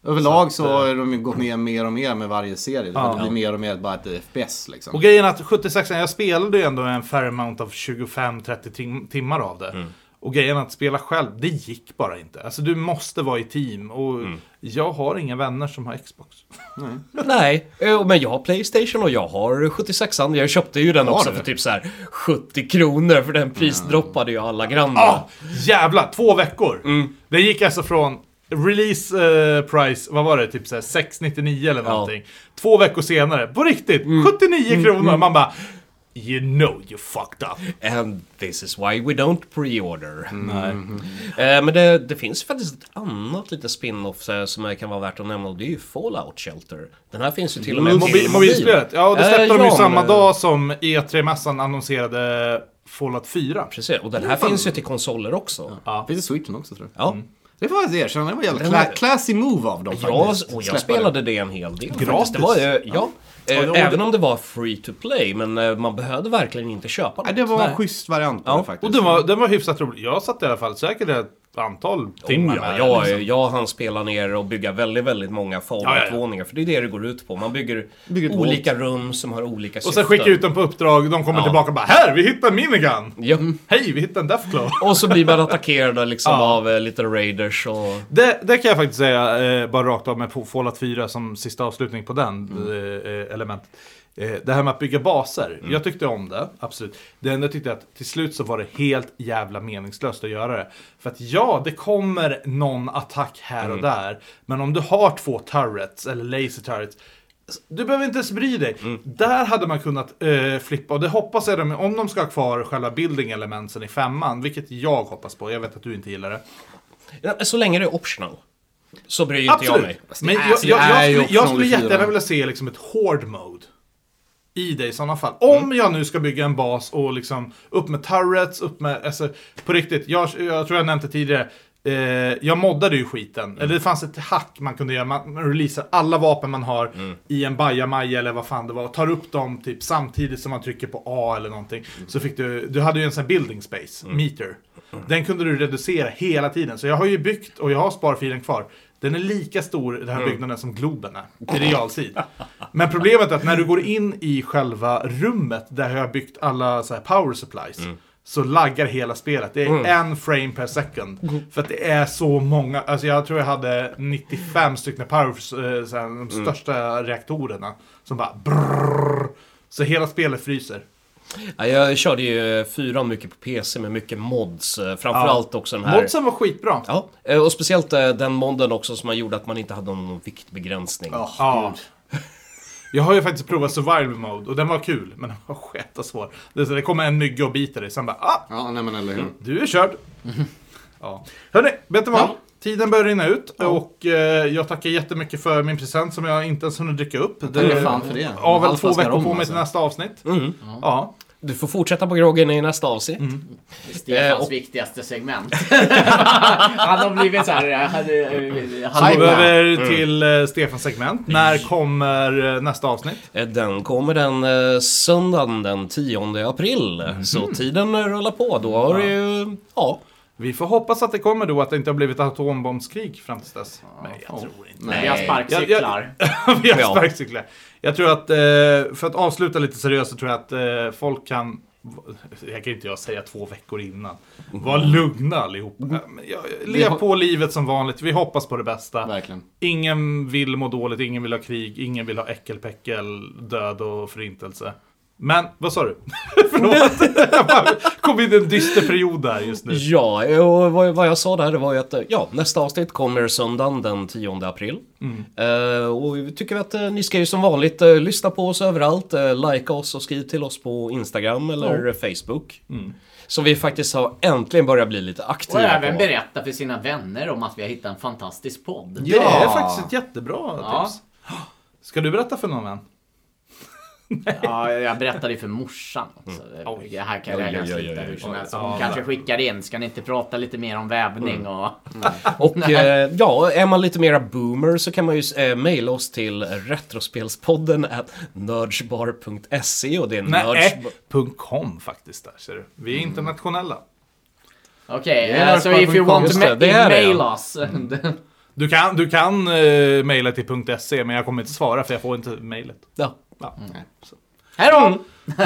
Överlag så, Så att, har de gått ner mer och mer med varje serie. Ja. Det blir mer och mer bara ett FPS liksom. Och grejen är att 76 jag spelade ju ändå en fair amount av 25-30 tim timmar av det. Och grejen att spela själv, det gick bara inte. Alltså du måste vara i team. Och jag har inga vänner som har Xbox. Nej, eh, men jag har Playstation och jag har 76an. Jag köpte ju den Har också du? för typ så här 70 kronor för den prisdroppade ju alla grannar. Ah, jävlar, två veckor! Det gick alltså från release eh, price, vad var det, typ såhär 699 eller Ja. någonting. Två veckor senare, på riktigt, 79 kronor! Man bara You know you fucked up. And this is why we don't pre-order. Nej. Eh, men det, det finns faktiskt ett annat lite spin-off eh, som kan vara värt att nämna och det är ju Fallout Shelter. Den här finns ju till och med Mobil, till mobilspelet, ja det släppte Eh, de ju ja, samma men- dag som E3-mässan annonserade Fallout 4. Precis, och den här finns ju till konsoler också. Ja. Finns det Switchen också tror jag. Ja, Det får jag erkänna, det var en jävla cla classy move av dem ja faktiskt. och jag spelade det en hel del. Gratis? Det var, ja. Eh, Ja, det- Även om det var free to play, men eh, man behövde verkligen inte köpa Nej, det. det var Nej. en schysst variant på Ja, det faktiskt. Och den var, den var hyfsat rolig. Jag satt i alla fall säkert antal timmar Oh, ja, med jag, det, liksom. jag hann spela ner och bygga väldigt, väldigt många Ja, ja, ja. Fallout-våningar. För det är det det går ut på. Man bygger, Bygger olika rum som har olika Och syften. sen skickar ut dem på uppdrag, de kommer Ja. tillbaka och bara Här, vi hittade en minigun! Ja. Hej, vi hittade en Deathclaw! Och så blir man attackerad liksom Ja. av eh, lite raiders och... Det, det kan jag faktiskt säga, eh, bara rakt av med Fallout 4 som sista avslutning på den Mm. eh, element. Eh, det här med att bygga baser, jag tyckte om det, absolut. Det enda jag tyckte att till slut så var det helt jävla meningslöst att göra det. För att ja, det kommer någon attack här Mm. och där. Men om du har två turrets, eller laser turrets, du behöver inte ens bry dig. Mm. Där hade man kunnat eh, flippa, och det hoppas jag de, om de ska ha kvar själva building elementsen i femman, vilket jag hoppas på, jag vet att du inte gillar det. Ja, Så länge det är optional. Så bryr inte jag mig. Men är- jag, jag, jag, ju skulle, jag skulle jättegärna vilja se liksom ett hård mode. I det i sådana fall. Om jag nu ska bygga en bas och liksom upp med turrets, upp med, alltså på riktigt, jag, jag tror jag nämnde det tidigare. Eh, jag moddade ju skiten. Eller det fanns ett hack man kunde göra. Man, man releasar alla vapen man har i en bajamaja eller vad fan det var. Och tar upp dem typ samtidigt som man trycker på A eller någonting. Så fick du, du hade ju en sån här building space, meter. Den kunde du reducera hela tiden. Så jag har ju byggt och jag har sparfilen kvar. Den är lika stor, den här byggnaden, som Globen är. I realtid. Men problemet är att när du går in i själva rummet där jag har byggt alla så här power supplies. Så laggar hela spelet. Det är en frame per second. För att det är så många. Alltså jag tror jag hade 95 stycken power, eh, så här, de största reaktorerna. Som bara brrrr. Så hela spelet fryser. Ja, jag körde ju fyran mycket på PC med mycket mods. eh, Framförallt också den här... Modsen var skitbra. Ja, eh, och speciellt eh, den modden också som man gjorde att man inte hade någon viktbegränsning. Åh, Ja. Jag har ju faktiskt provat survival mode och den var kul, men den var sketa svår. Det, är så det kommer en mygga och biter dig, sen bara ah, Ja, nej men eller hur. du är körd. Ja. Hörni, vet du vad? Ja. Tiden börjar rinna ut och eh, jag tackar jättemycket för min present som jag inte ens hunnit dricka upp. Tackar fan för det. Jag har väl två veckor rom, på mig alltså. till nästa avsnitt. Mm. Ja. Du får fortsätta på groggen i nästa avsnitt. Stefans Eh, och- viktigaste segment. Han har blivit så här... eh, hade, eh, Vi halv- går över till eh, Stefans segment. När kommer eh, nästa avsnitt? Eh, Den kommer den eh, söndagen den 10 april. Så tiden eh, rullar på. Då har det ju... Ja. Vi får hoppas att det kommer då, att det inte har blivit atombombskrig fram till dess. Men jag tror inte. Vi har sparkcyklar. Vi har sparkcyklar. Jag tror att, eh, för att avsluta lite seriöst så tror jag att eh, folk kan, jag kan inte jag säga två veckor innan, var lugna allihopa. Men jag- Lev på livet som vanligt, vi hoppas på det bästa. Verkligen. Ingen vill må dåligt, ingen vill ha krig, ingen vill ha äckelpäckel, död och förintelse. Men, vad sa du? Förlåt, jag kom in i en dyster period där just nu. Ja, och vad, vad jag sa där det var ju att ja, nästa avsnitt kommer söndagen den 10 april. Eh, och vi tycker att eh, ni ska ju som vanligt eh, lyssna på oss överallt, uh, likea oss och skriv till oss på Instagram eller eh, Facebook. Så vi faktiskt har äntligen börjat bli lite Och aktiva även på. berätta för sina vänner om att vi har hittat en fantastisk podd. Det är faktiskt ett jättebra Ja. tips. Ska du berätta för någon vän? Ja, jag berättade ju för morsan också. Det här kan oj, lite hur som helst. Ja, Hon kanske skickar in, ska ni inte prata lite mer om vävning och... Och eh, ja, är man lite mera boomer så kan man ju eh, mejla oss till retrospelspodden at nerdsbar.se och det är nerds... Nej, .com faktiskt där ser du. Vi är internationella. Okej, är eh, så if you want to ma- det är det, mail us. Du kan, du kan uh, mejla till .se men jag kommer inte svara för jag får inte mejlet. Ja. Ja. Så. Hej då!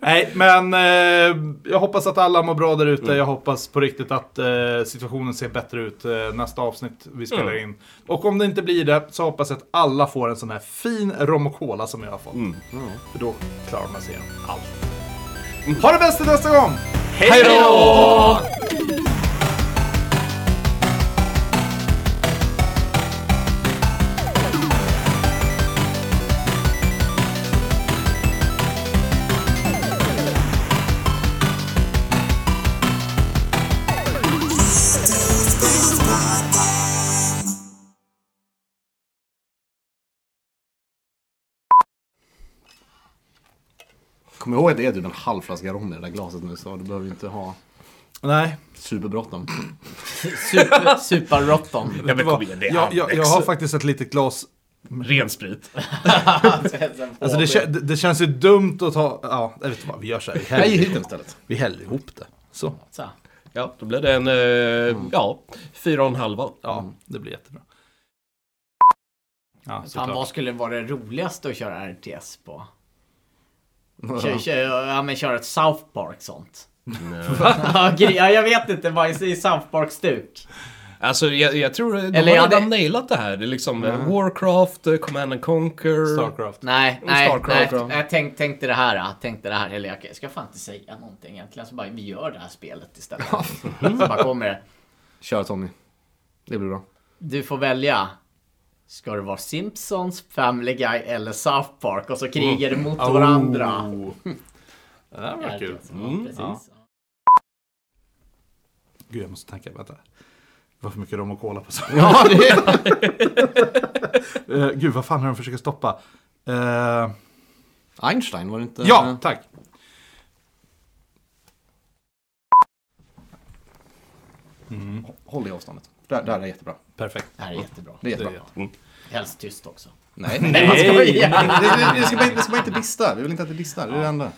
Nej, men eh, jag hoppas att alla mår bra där ute. Jag hoppas på riktigt att eh, situationen ser bättre ut eh, nästa avsnitt vi spelar in. Och om det inte blir det så hoppas jag att alla får en sån här fin rom och cola som jag har fått. För då klarar man sig igenom allt. Ha det bäst till nästa gång! Hej då! Kom ihåg att det är typ en halv flaska rom i det där glaset nu så du behöver ju inte ha Nej, superbråttom. Super. Ja, men kom igen, det är jag, jag, jag har faktiskt ett litet glas. Ren sprit. Alltså det, kä- det, det känns ju dumt att ta... Ja, jag vet inte vad vi gör så här. Vi Nej, häller, hit den istället. vi häller ihop det. Så. Så. Ja, då blir det en, eh, ja, fyra och en halva. Ja, det blir jättebra. Ja, Fan, såklart. vad skulle vara det roligaste att köra RTS på? Kör, kör, ja, men köra ett South Park sånt. Ja, jag vet inte, vad är i South Park-stuk? Alltså jag, jag tror de Eller har jag redan hade- nailat det här. Det är liksom eh, Warcraft, eh, Command and Conquer. Starcraft. Nej, nej, Starcraft, nej. ja. Jag tänk, tänkte det här, jag tänkte det här. Eller jag, jag ska fan inte säga någonting egentligen. Så bara, vi gör det här spelet istället. så bara kommer det. Kör Tommy. Det blir bra. Du får välja. Ska det vara Simpsons, Family Guy eller South Park? Och så krigar det mot varandra. Oh. Det där var kul. Ja. Gud, jag måste tänka. Vänta. Det var för mycket rom och cola på så. Ja, det är... Eh, Gud, vad fan har de försökt stoppa? Eh, Einstein, var det inte? ja, tack. Håll i avståndet. Där, där är jättebra. Perfekt. Det här är jättebra. Det är Det är jättebra. jätte- Helst tyst också. Nej, Nej. man ska bara, det, det, det, ska bara, det ska bara inte dista. Vi vill inte att det distar. Det är det enda.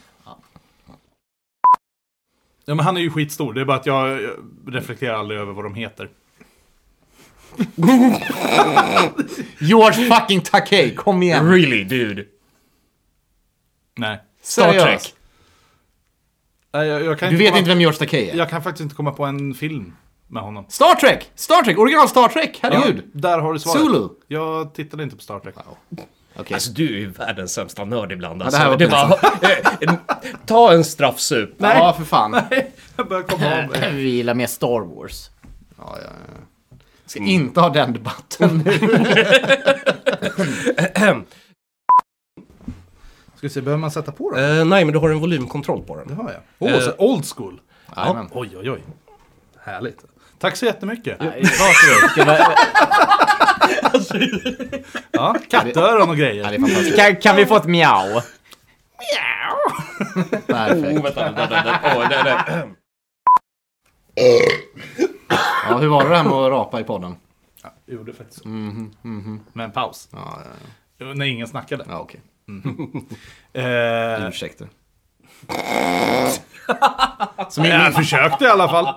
Ja, men han är ju skitstor. Det är bara att jag reflekterar aldrig över vad de heter. George fucking Takei, kom igen. Really dude. Nej. Star Seriöst. Trek. Nej, Jag, jag kan Du vet komma, inte vem George Takei är? Jag kan faktiskt inte komma på en film med honom. Star Trek! Star Trek! Original Star Trek! Herregud! Ja, där har du svaret. Zulu. Jag tittade inte på Star Trek. Okej. Alltså du är ju världens sämsta nörd ibland det alltså. här var det bara, eh, ta en straffsup. Ja, för fan. Jag börjar komma av mig. Vi gillar mer Star Wars. Ja, ja, ja. Ska inte ha den debatten nu. Ska vi se, behöver man sätta på den? Eh, nej, men du har en volymkontroll på Det den. har jag. Åh, Eh. så old school. Jajamän. Oj, oj, oj. Härligt. Tack så jättemycket. Varsågod. Ja, kattöron och Ja, grejer. det är fantastiskt. Kan, kan vi få ett miau? Miau. Perfekt. Vänta, vänta, vänta. Åh. Ja, hur var det här med att rapa i podden? Ja, jag gjorde faktiskt så. Mhm, Med en paus. Ja, ja, När ingen snackade. ja okej. Eh, Ursäkta. som jag försökte i alla fall.